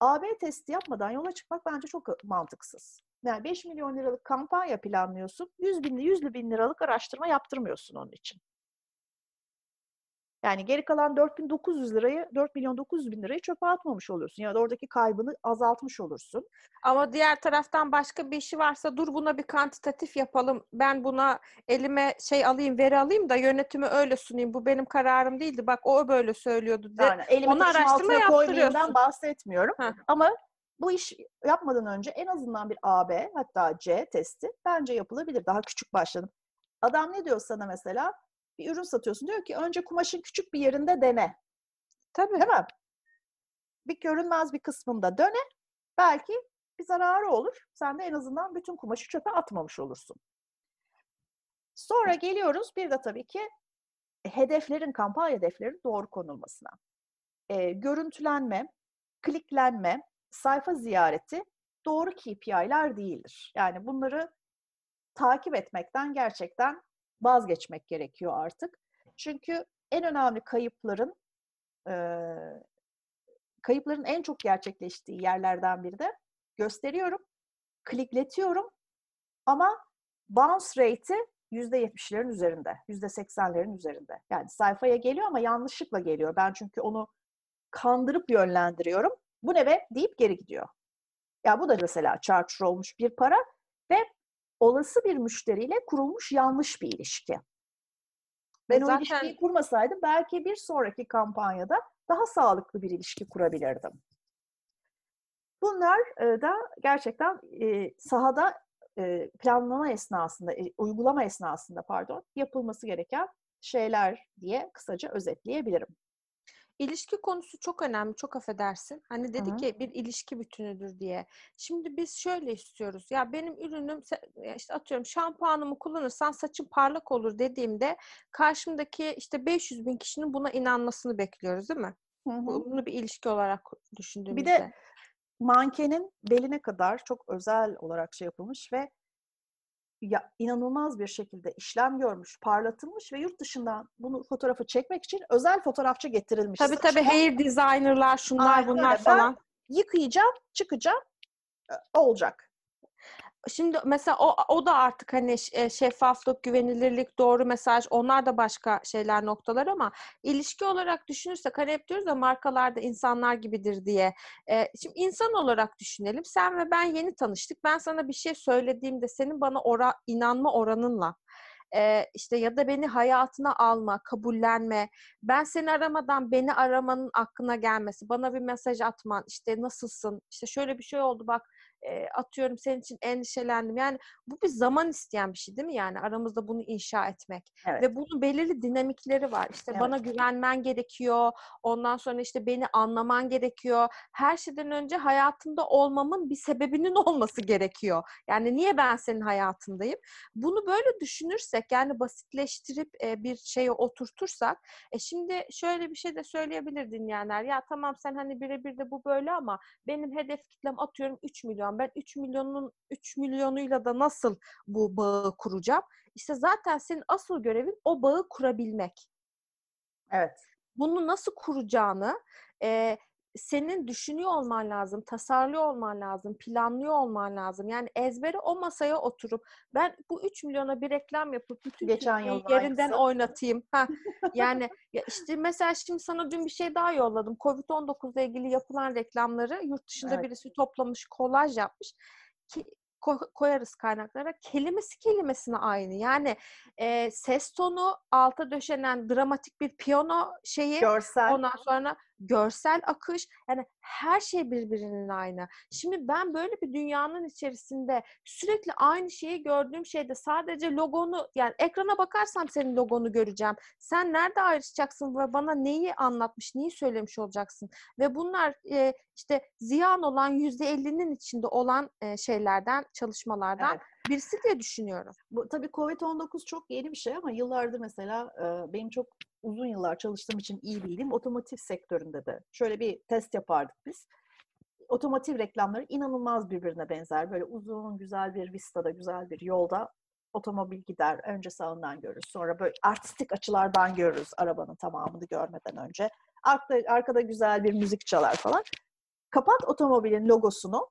AB testi yapmadan yola çıkmak bence çok mantıksız. Yani 5 milyon liralık kampanya planlıyorsun, 100 bin, 100 bin liralık araştırma yaptırmıyorsun onun için. Yani geri kalan 4900 lirayı, 4 milyon 900 bin lirayı çöpe atmamış olursun. Yani oradaki kaybını azaltmış olursun. Ama diğer taraftan başka bir işi varsa dur buna bir kantitatif yapalım. Ben buna elime şey alayım, veri alayım da yönetimi öyle sunayım. Bu benim kararım değildi. Bak o böyle söylüyordu. De. Yani elimi onu araştırma yaptırıyorsun. bahsetmiyorum. Heh. Ama bu iş yapmadan önce en azından bir AB hatta C testi bence yapılabilir. Daha küçük başladım. Adam ne diyor sana mesela? Bir ürün satıyorsun. Diyor ki önce kumaşın küçük bir yerinde dene. Tabii. Değil mi? Bir görünmez bir kısmında döne. Belki bir zararı olur. Sen de en azından bütün kumaşı çöpe atmamış olursun. Sonra geliyoruz bir de tabii ki hedeflerin, kampanya hedeflerin doğru konulmasına. Ee, görüntülenme, kliklenme, sayfa ziyareti doğru KPI'ler değildir. Yani bunları takip etmekten gerçekten vazgeçmek gerekiyor artık. Çünkü en önemli kayıpların kayıpların en çok gerçekleştiği yerlerden biri de gösteriyorum, klikletiyorum ama bounce rate'i %70'lerin üzerinde, %80'lerin üzerinde. Yani sayfaya geliyor ama yanlışlıkla geliyor. Ben çünkü onu kandırıp yönlendiriyorum. Bu ne be deyip geri gidiyor. Ya bu da mesela çarçur olmuş bir para ve olası bir müşteriyle kurulmuş yanlış bir ilişki. Ben o Zaten- ilişkiyi kurmasaydım belki bir sonraki kampanyada daha sağlıklı bir ilişki kurabilirdim. Bunlar e, da gerçekten e, sahada e, planlama esnasında, e, uygulama esnasında pardon, yapılması gereken şeyler diye kısaca özetleyebilirim. İlişki konusu çok önemli, çok affedersin. Hani dedik hı. ya bir ilişki bütünüdür diye. Şimdi biz şöyle istiyoruz. Ya benim ürünüm işte atıyorum şampuanımı kullanırsan saçın parlak olur dediğimde karşımdaki işte 500 bin kişinin buna inanmasını bekliyoruz değil mi? Bu- Bunu bir ilişki olarak düşündüğümüzde. mankenin beline kadar çok özel olarak şey yapılmış ve ya, inanılmaz bir şekilde işlem görmüş, parlatılmış ve yurt dışından bunu fotoğrafı çekmek için özel fotoğrafçı getirilmiş. Tabii tabii hair designer'lar şunlar Aynen bunlar öyle. Ben- falan. Yıkayacağım, çıkacağım, e, olacak. Şimdi mesela o, o da artık hani e, şeffaflık, güvenilirlik, doğru mesaj onlar da başka şeyler noktalar ama ilişki olarak düşünürsek hani hep diyoruz ya markalar da insanlar gibidir diye. E, şimdi insan olarak düşünelim. Sen ve ben yeni tanıştık. Ben sana bir şey söylediğimde senin bana ora, inanma oranınla e, işte ya da beni hayatına alma, kabullenme, ben seni aramadan beni aramanın aklına gelmesi, bana bir mesaj atman, işte nasılsın, işte şöyle bir şey oldu bak e, atıyorum senin için endişelendim. Yani bu bir zaman isteyen bir şey değil mi? Yani aramızda bunu inşa etmek. Evet. Ve bunun belirli dinamikleri var. İşte Evet. bana güvenmen gerekiyor. Ondan sonra işte beni anlaman gerekiyor. Her şeyden önce hayatımda olmamın bir sebebinin olması gerekiyor. Yani niye ben senin hayatındayım? Bunu böyle düşünürsek yani basitleştirip e, bir şeye oturtursak e şimdi şöyle bir şey de söyleyebilir dinleyenler. Ya tamam sen hani birebir de bu böyle ama benim hedef kitlem atıyorum 3 milyon. Ben 3 milyonun 3 milyonuyla da nasıl bu bağı kuracağım? İşte zaten senin asıl görevin o bağı kurabilmek. Evet. Bunu nasıl kuracağını e, senin düşünüyor olman lazım, tasarlıyor olman lazım, planlıyor olman lazım. Yani ezbere o masaya oturup ben bu 3 milyona bir reklam yapıp bütün Geçen yerinden aynısı. oynatayım. Ha, yani ya işte mesela şimdi sana dün bir şey daha yolladım. Covid-19 ile ilgili yapılan reklamları yurt dışında Evet. birisi toplamış, kolaj yapmış. Ki, ko- koyarız kaynaklara. Kelimesi kelimesine aynı. Yani e, ses tonu, alta döşenen dramatik bir piyano şeyi, Görsel. Ondan sonra görsel akış yani her şey birbirinin aynı. Şimdi ben böyle bir dünyanın içerisinde sürekli aynı şeyi gördüğüm şeyde sadece logonu yani ekrana bakarsam senin logonu göreceğim. Sen nerede ayrışacaksın ve bana neyi anlatmış, neyi söylemiş olacaksın? Ve bunlar e, işte ziyan olan %50'nin içinde olan e, şeylerden, çalışmalardan Evet. birisi diye düşünüyorum. Bu, tabii Covid-19 çok yeni bir şey ama yıllardır mesela e, benim çok uzun yıllar çalıştığım için iyi bildiğim otomotiv sektöründe de şöyle bir test yapardık biz. Otomotiv reklamları inanılmaz birbirine benzer. Böyle uzun güzel bir vistada, güzel bir yolda otomobil gider. Önce sağından görürüz. Sonra böyle artistik açılardan görürüz arabanın tamamını görmeden önce. Arkada, arkada güzel bir müzik çalar falan. Kapat otomobilin logosunu.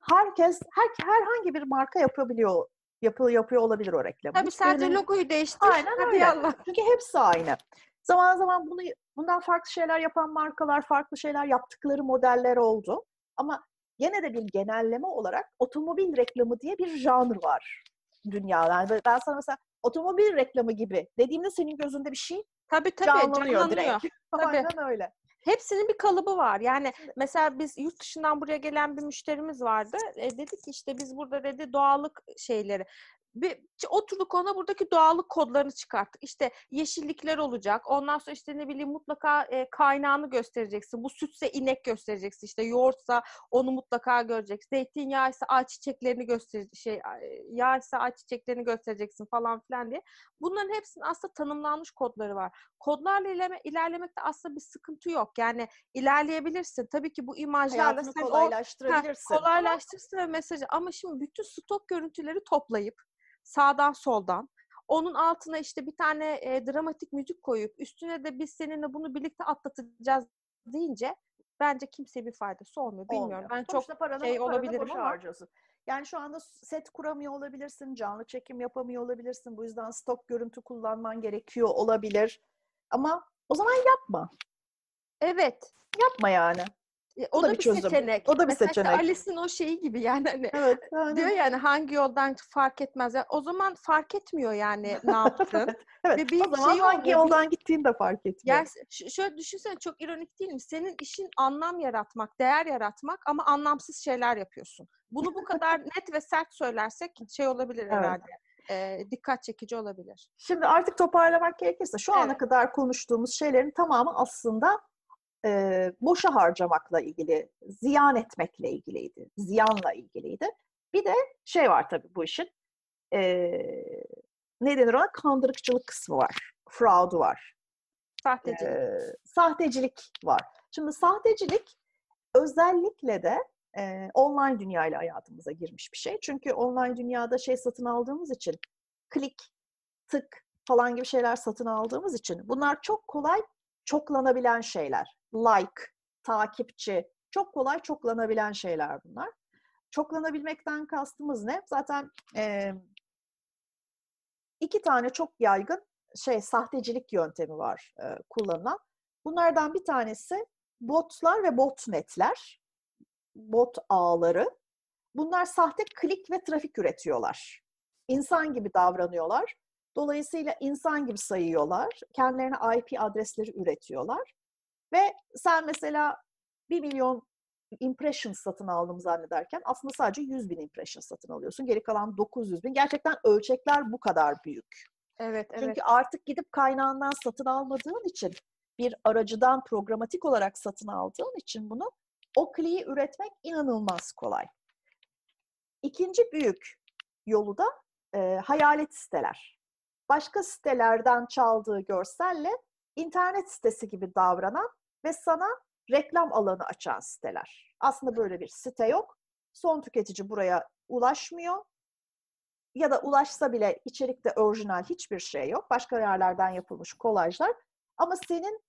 Herkes, her, herhangi bir marka yapabiliyor, yapıyor, yapıyor olabilir o reklamı. Tabii sadece Hiçbirinin- logoyu değiştir. Aynen hadi öyle. yallah. Çünkü hepsi aynı. Zaman zaman bunu bundan farklı şeyler yapan markalar, farklı şeyler yaptıkları modeller oldu. Ama gene de bir genelleme olarak otomobil reklamı diye bir janr var dünyada. Yani ben sana mesela otomobil reklamı gibi dediğimde senin gözünde bir şey Tabii tabii canlanıyor canlanıyor. direkt. Tabii. Aynen öyle. Hepsinin bir kalıbı var. Yani mesela biz yurt dışından buraya gelen bir müşterimiz vardı. E, dedi ki işte biz burada dedi doğallık şeyleri. Ç- oturduk ona buradaki doğallık kodlarını çıkarttık. İşte yeşillikler olacak. Ondan sonra işte ne bileyim mutlaka e, kaynağını göstereceksin. Bu sütse inek göstereceksin. İşte yoğurtsa onu mutlaka göreceksin. Zeytinyağı ise ağaç çiçeklerini göster şey e, yağ ise ağaç çiçeklerini göstereceksin falan filan diye. Bunların hepsinin aslında tanımlanmış kodları var kodlarla ilerleme, ilerlemekte aslında bir sıkıntı yok. Yani ilerleyebilirsin. Tabii ki bu imajlarla Hayatını sen o kolaylaştırabilirsin. Ha, kolaylaştırsın ve mesajı ama şimdi bütün stok görüntüleri toplayıp sağdan soldan onun altına işte bir tane e, dramatik müzik koyup üstüne de biz seninle bunu birlikte atlatacağız deyince bence kimseye bir faydası olmuyor. Bilmiyorum. Olmuyor. Ben çok Sonuçta paranı, şey olabilirim ama- harcıyorsun. Yani şu anda set kuramıyor olabilirsin, canlı çekim yapamıyor olabilirsin. Bu yüzden stok görüntü kullanman gerekiyor olabilir. Ama o zaman yapma. evet. Yapma yani. E, O O, da da, bir bir çözüm. seçenek. O da bir Mesela işte seçenek. Alice'in o şeyi gibi yani hani Evet. yani- diyor yani hangi yoldan fark etmez. Ya, o zaman fark etmiyor yani ne yaptın. evet. Ve bir o zaman şey hangi bir- yoldan gittiğini de fark etmiyor. Yani şöyle düşünsene çok ironik değil mi? Senin işin anlam yaratmak, değer yaratmak ama anlamsız şeyler yapıyorsun. Bunu bu kadar net ve sert söylersek şey olabilir Evet. herhalde. e, dikkat çekici olabilir. Şimdi artık toparlamak gerekirse şu ana Evet. kadar konuştuğumuz şeylerin tamamı aslında e, boşa harcamakla ilgili, ziyan etmekle ilgiliydi, ziyanla ilgiliydi. Bir de şey var tabii bu işin, e, ne denir ona? Kandırıkçılık kısmı var, fraud var, Sahtecilik. e, sahtecilik var. Şimdi sahtecilik özellikle de e, online dünyayla hayatımıza girmiş bir şey. Çünkü online dünyada şey satın aldığımız için klik, tık falan gibi şeyler satın aldığımız için bunlar çok kolay çoklanabilen şeyler. Like, takipçi, çok kolay çoklanabilen şeyler bunlar. Çoklanabilmekten kastımız ne? Zaten e, iki tane çok yaygın şey sahtecilik yöntemi var e, kullanılan. Bunlardan bir tanesi botlar ve botnetler, bot ağları. Bunlar sahte klik ve trafik üretiyorlar. İnsan gibi davranıyorlar. Dolayısıyla insan gibi sayıyorlar. Kendilerine IP adresleri üretiyorlar. Ve sen mesela 1 milyon impression satın aldım zannederken aslında sadece 100 bin impression satın alıyorsun. Geri kalan 900 bin. Gerçekten ölçekler bu kadar büyük. Evet, evet. Çünkü artık gidip kaynağından satın almadığın için bir aracıdan programatik olarak satın aldığın için bunu o kliği üretmek inanılmaz kolay. İkinci büyük yolu da e, hayalet siteler. Başka sitelerden çaldığı görselle internet sitesi gibi davranan ve sana reklam alanı açan siteler. Aslında böyle bir site yok. Son tüketici buraya ulaşmıyor. Ya da ulaşsa bile içerikte orijinal hiçbir şey yok. Başka yerlerden yapılmış kolajlar. Ama senin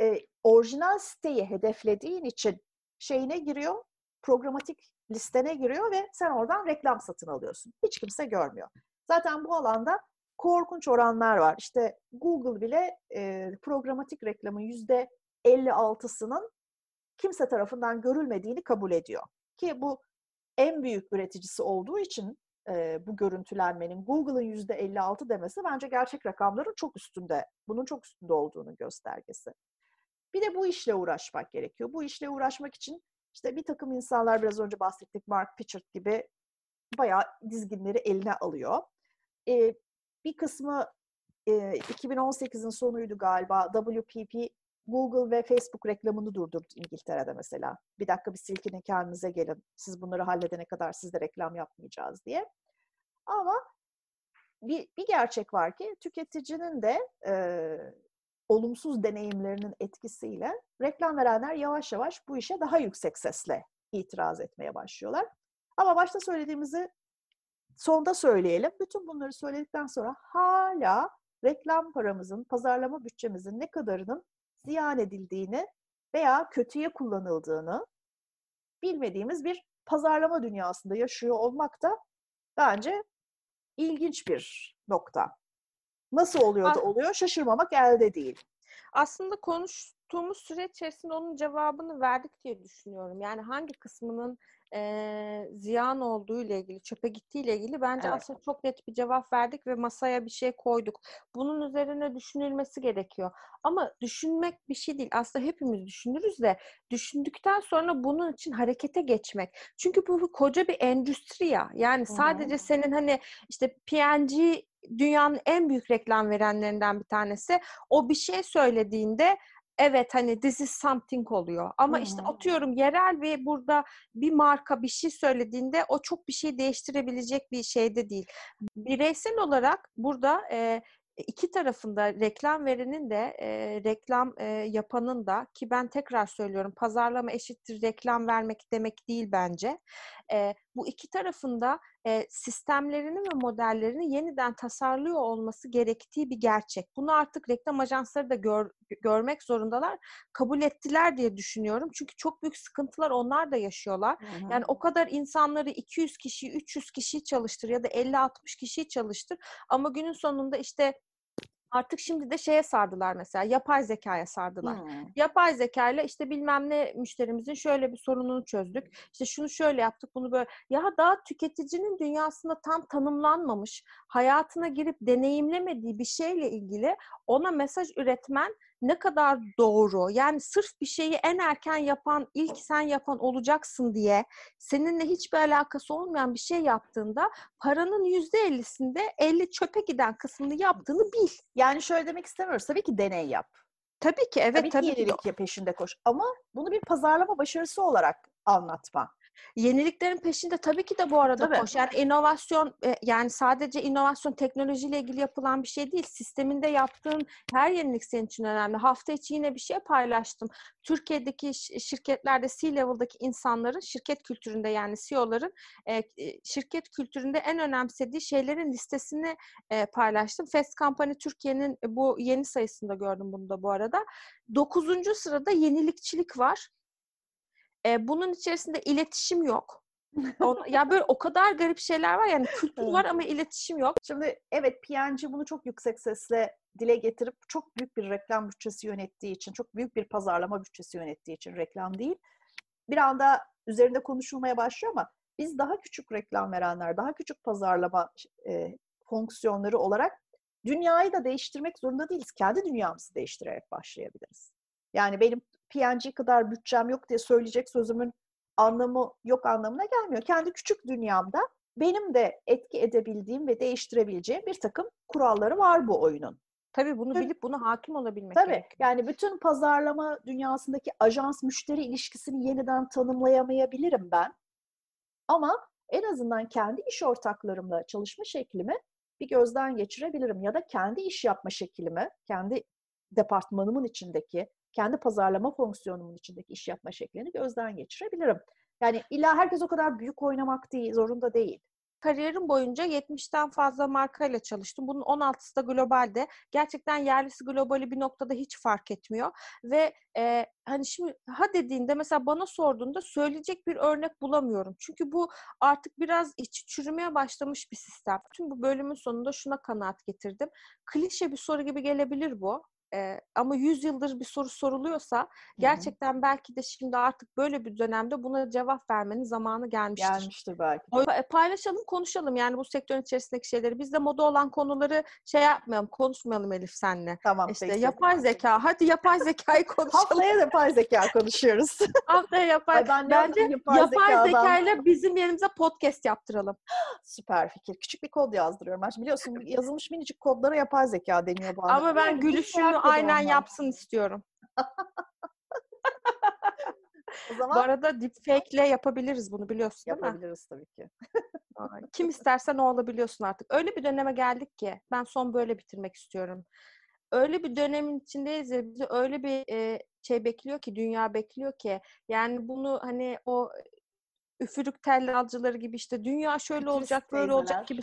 e, orijinal siteyi hedeflediğin için şeyine giriyor, programatik listene giriyor ve sen oradan reklam satın alıyorsun. Hiç kimse görmüyor. Zaten bu alanda korkunç oranlar var. İşte Google bile e, programatik reklamın yüzde 56'sının kimse tarafından görülmediğini kabul ediyor. Ki bu en büyük üreticisi olduğu için e, bu görüntülenmenin Google'ın yüzde 56 demesi bence gerçek rakamların çok üstünde, bunun çok üstünde olduğunu göstergesi. Bir de bu işle uğraşmak gerekiyor. Bu işle uğraşmak için işte bir takım insanlar biraz önce bahsettik Mark Pitchard gibi bayağı dizginleri eline alıyor. Ee, bir kısmı e, 2018'in sonuydu galiba WPP Google ve Facebook reklamını durdurdu İngiltere'de mesela. Bir dakika bir silkinin kendinize gelin. Siz bunları halledene kadar siz de reklam yapmayacağız diye. Ama bir, bir gerçek var ki tüketicinin de e, olumsuz deneyimlerinin etkisiyle reklam verenler yavaş yavaş bu işe daha yüksek sesle itiraz etmeye başlıyorlar. Ama başta söylediğimizi sonda söyleyelim. Bütün bunları söyledikten sonra hala reklam paramızın, pazarlama bütçemizin ne kadarının ziyan edildiğini veya kötüye kullanıldığını bilmediğimiz bir pazarlama dünyasında yaşıyor olmak da bence ilginç bir nokta. Nasıl oluyor da oluyor şaşırmamak elde değil. Aslında konuştuğumuz süre içerisinde onun cevabını verdik diye düşünüyorum. Yani hangi kısmının e, ziyan olduğu ile ilgili, çöpe gittiği ile ilgili bence evet. aslında çok net bir cevap verdik ve masaya bir şey koyduk. Bunun üzerine düşünülmesi gerekiyor. Ama düşünmek bir şey değil. Aslında hepimiz düşünürüz de düşündükten sonra bunun için harekete geçmek. Çünkü bu koca bir endüstri ya. Yani sadece Hı-hı. senin hani işte PNG dünyanın en büyük reklam verenlerinden bir tanesi. O bir şey söylediğinde evet hani this is something oluyor. Ama hmm. işte atıyorum yerel ve burada bir marka bir şey söylediğinde o çok bir şey değiştirebilecek bir şeyde değil. Bireysel olarak burada e, iki tarafında reklam verenin de e, reklam e, yapanın da ki ben tekrar söylüyorum pazarlama eşittir reklam vermek demek değil bence. E, bu iki tarafında e, sistemlerini ve modellerini yeniden tasarlıyor olması gerektiği bir gerçek. Bunu artık reklam ajansları da gör, görmek zorundalar. Kabul ettiler diye düşünüyorum. Çünkü çok büyük sıkıntılar onlar da yaşıyorlar. Hı hı. Yani o kadar insanları 200 kişi, 300 kişi çalıştır ya da 50-60 kişi çalıştır ama günün sonunda işte Artık şimdi de şeye sardılar mesela yapay zekaya sardılar. Hmm. Yapay zekayla işte bilmem ne müşterimizin şöyle bir sorununu çözdük. İşte şunu şöyle yaptık bunu böyle. Ya daha tüketicinin dünyasında tam tanımlanmamış, hayatına girip deneyimlemediği bir şeyle ilgili ona mesaj üretmen ne kadar doğru. Yani sırf bir şeyi en erken yapan, ilk sen yapan olacaksın diye seninle hiçbir alakası olmayan bir şey yaptığında paranın yüzde ellisinde elli çöpe giden kısmını yaptığını bil. Yani şöyle demek istemiyoruz. Tabii ki deney yap. Tabii ki evet. Tabii, tabii ki yenilik peşinde koş. Ama bunu bir pazarlama başarısı olarak anlatma. Yeniliklerin peşinde tabii ki de bu arada tabii. koş. Yani inovasyon e, yani sadece inovasyon teknolojiyle ilgili yapılan bir şey değil. Sisteminde yaptığın her yenilik senin için önemli. Hafta içi yine bir şey paylaştım. Türkiye'deki şirketlerde C-level'daki insanların şirket kültüründe yani CEO'ların e, e, şirket kültüründe en önemsediği şeylerin listesini paylaştım. Fast Company Türkiye'nin bu yeni sayısında gördüm bunu da bu arada. Dokuzuncu sırada yenilikçilik var. E, bunun içerisinde iletişim yok. ya böyle o kadar garip şeyler var yani kültür var ama iletişim yok. Şimdi evet PNG bunu çok yüksek sesle dile getirip çok büyük bir reklam bütçesi yönettiği için, çok büyük bir pazarlama bütçesi yönettiği için reklam değil. Bir anda üzerinde konuşulmaya başlıyor ama biz daha küçük reklam verenler, daha küçük pazarlama e, fonksiyonları olarak dünyayı da değiştirmek zorunda değiliz. Kendi dünyamızı değiştirerek başlayabiliriz. Yani benim PNG kadar bütçem yok diye söyleyecek sözümün anlamı yok anlamına gelmiyor. Kendi küçük dünyamda benim de etki edebildiğim ve değiştirebileceğim bir takım kuralları var bu oyunun. Tabii bunu bilip buna hakim olabilmek Tabii gerekiyor. yani bütün pazarlama dünyasındaki ajans müşteri ilişkisini yeniden tanımlayamayabilirim ben. Ama en azından kendi iş ortaklarımla çalışma şeklimi bir gözden geçirebilirim. Ya da kendi iş yapma şeklimi, kendi departmanımın içindeki, kendi pazarlama fonksiyonumun içindeki iş yapma şeklini gözden geçirebilirim. Yani illa herkes o kadar büyük oynamak değil, zorunda değil. Kariyerim boyunca 70'ten fazla markayla çalıştım. Bunun 16'sı da globalde. Gerçekten yerlisi globali bir noktada hiç fark etmiyor. Ve e, hani şimdi ha dediğinde mesela bana sorduğunda söyleyecek bir örnek bulamıyorum. Çünkü bu artık biraz içi çürümeye başlamış bir sistem. Tüm bu bölümün sonunda şuna kanaat getirdim. Klişe bir soru gibi gelebilir bu. E, ama 100 yıldır bir soru soruluyorsa gerçekten belki de şimdi artık böyle bir dönemde buna cevap vermenin zamanı gelmiştir. Gelmiştir belki. O- e, Paylaşalım, konuşalım yani bu sektörün içerisindeki şeyleri. Biz de moda olan konuları şey yapmayalım, konuşmayalım Elif senle. Tamam İşte peki. yapay zeka, hadi yapay zekayı konuşalım. Haftaya yapay zeka konuşuyoruz. Haftaya yapay. Ay ben Bence yapay yapay zekadan? zekayla bizim yerimize podcast yaptıralım. Süper fikir. Küçük bir kod yazdırıyorum. Ben biliyorsun yazılmış minicik kodlara yapay zeka deniyor bazen. Ama ben Yani da aynen yapsın istiyorum. O Bu zaman arada deepfake'le yapabiliriz bunu biliyorsun değil mi? yapabiliriz tabii ki. Kim istersen o olabiliyorsun artık. Öyle bir döneme geldik ki ben son böyle bitirmek istiyorum. Öyle bir dönemin içindeyiz ya bizi öyle bir e, şey bekliyor ki dünya bekliyor ki yani bunu hani o üfürük tellalcıları gibi işte dünya şöyle Fütürist olacak böyle teyzeler. olacak gibi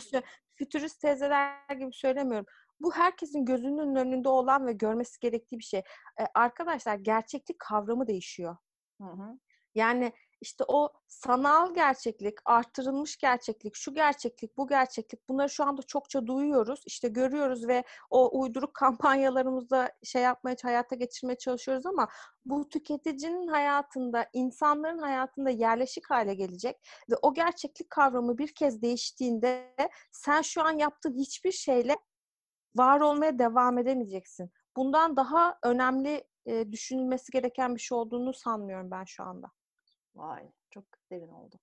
fütürist teyzeler gibi söylemiyorum. Bu herkesin gözünün önünde olan ve görmesi gerektiği bir şey. E, arkadaşlar gerçeklik kavramı değişiyor. Hı hı. Yani işte o sanal gerçeklik, artırılmış gerçeklik, şu gerçeklik, bu gerçeklik bunları şu anda çokça duyuyoruz. işte görüyoruz ve o uyduruk kampanyalarımızda şey yapmaya, hayata geçirmeye çalışıyoruz ama bu tüketicinin hayatında, insanların hayatında yerleşik hale gelecek ve o gerçeklik kavramı bir kez değiştiğinde sen şu an yaptığın hiçbir şeyle var olmaya devam edemeyeceksin. Bundan daha önemli e, düşünülmesi gereken bir şey olduğunu sanmıyorum ben şu anda. Vay çok derin oldu.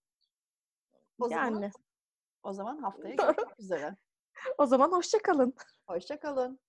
O zaman, Yani o zaman haftaya görüşmek üzere. o zaman hoşça kalın. Hoşça kalın.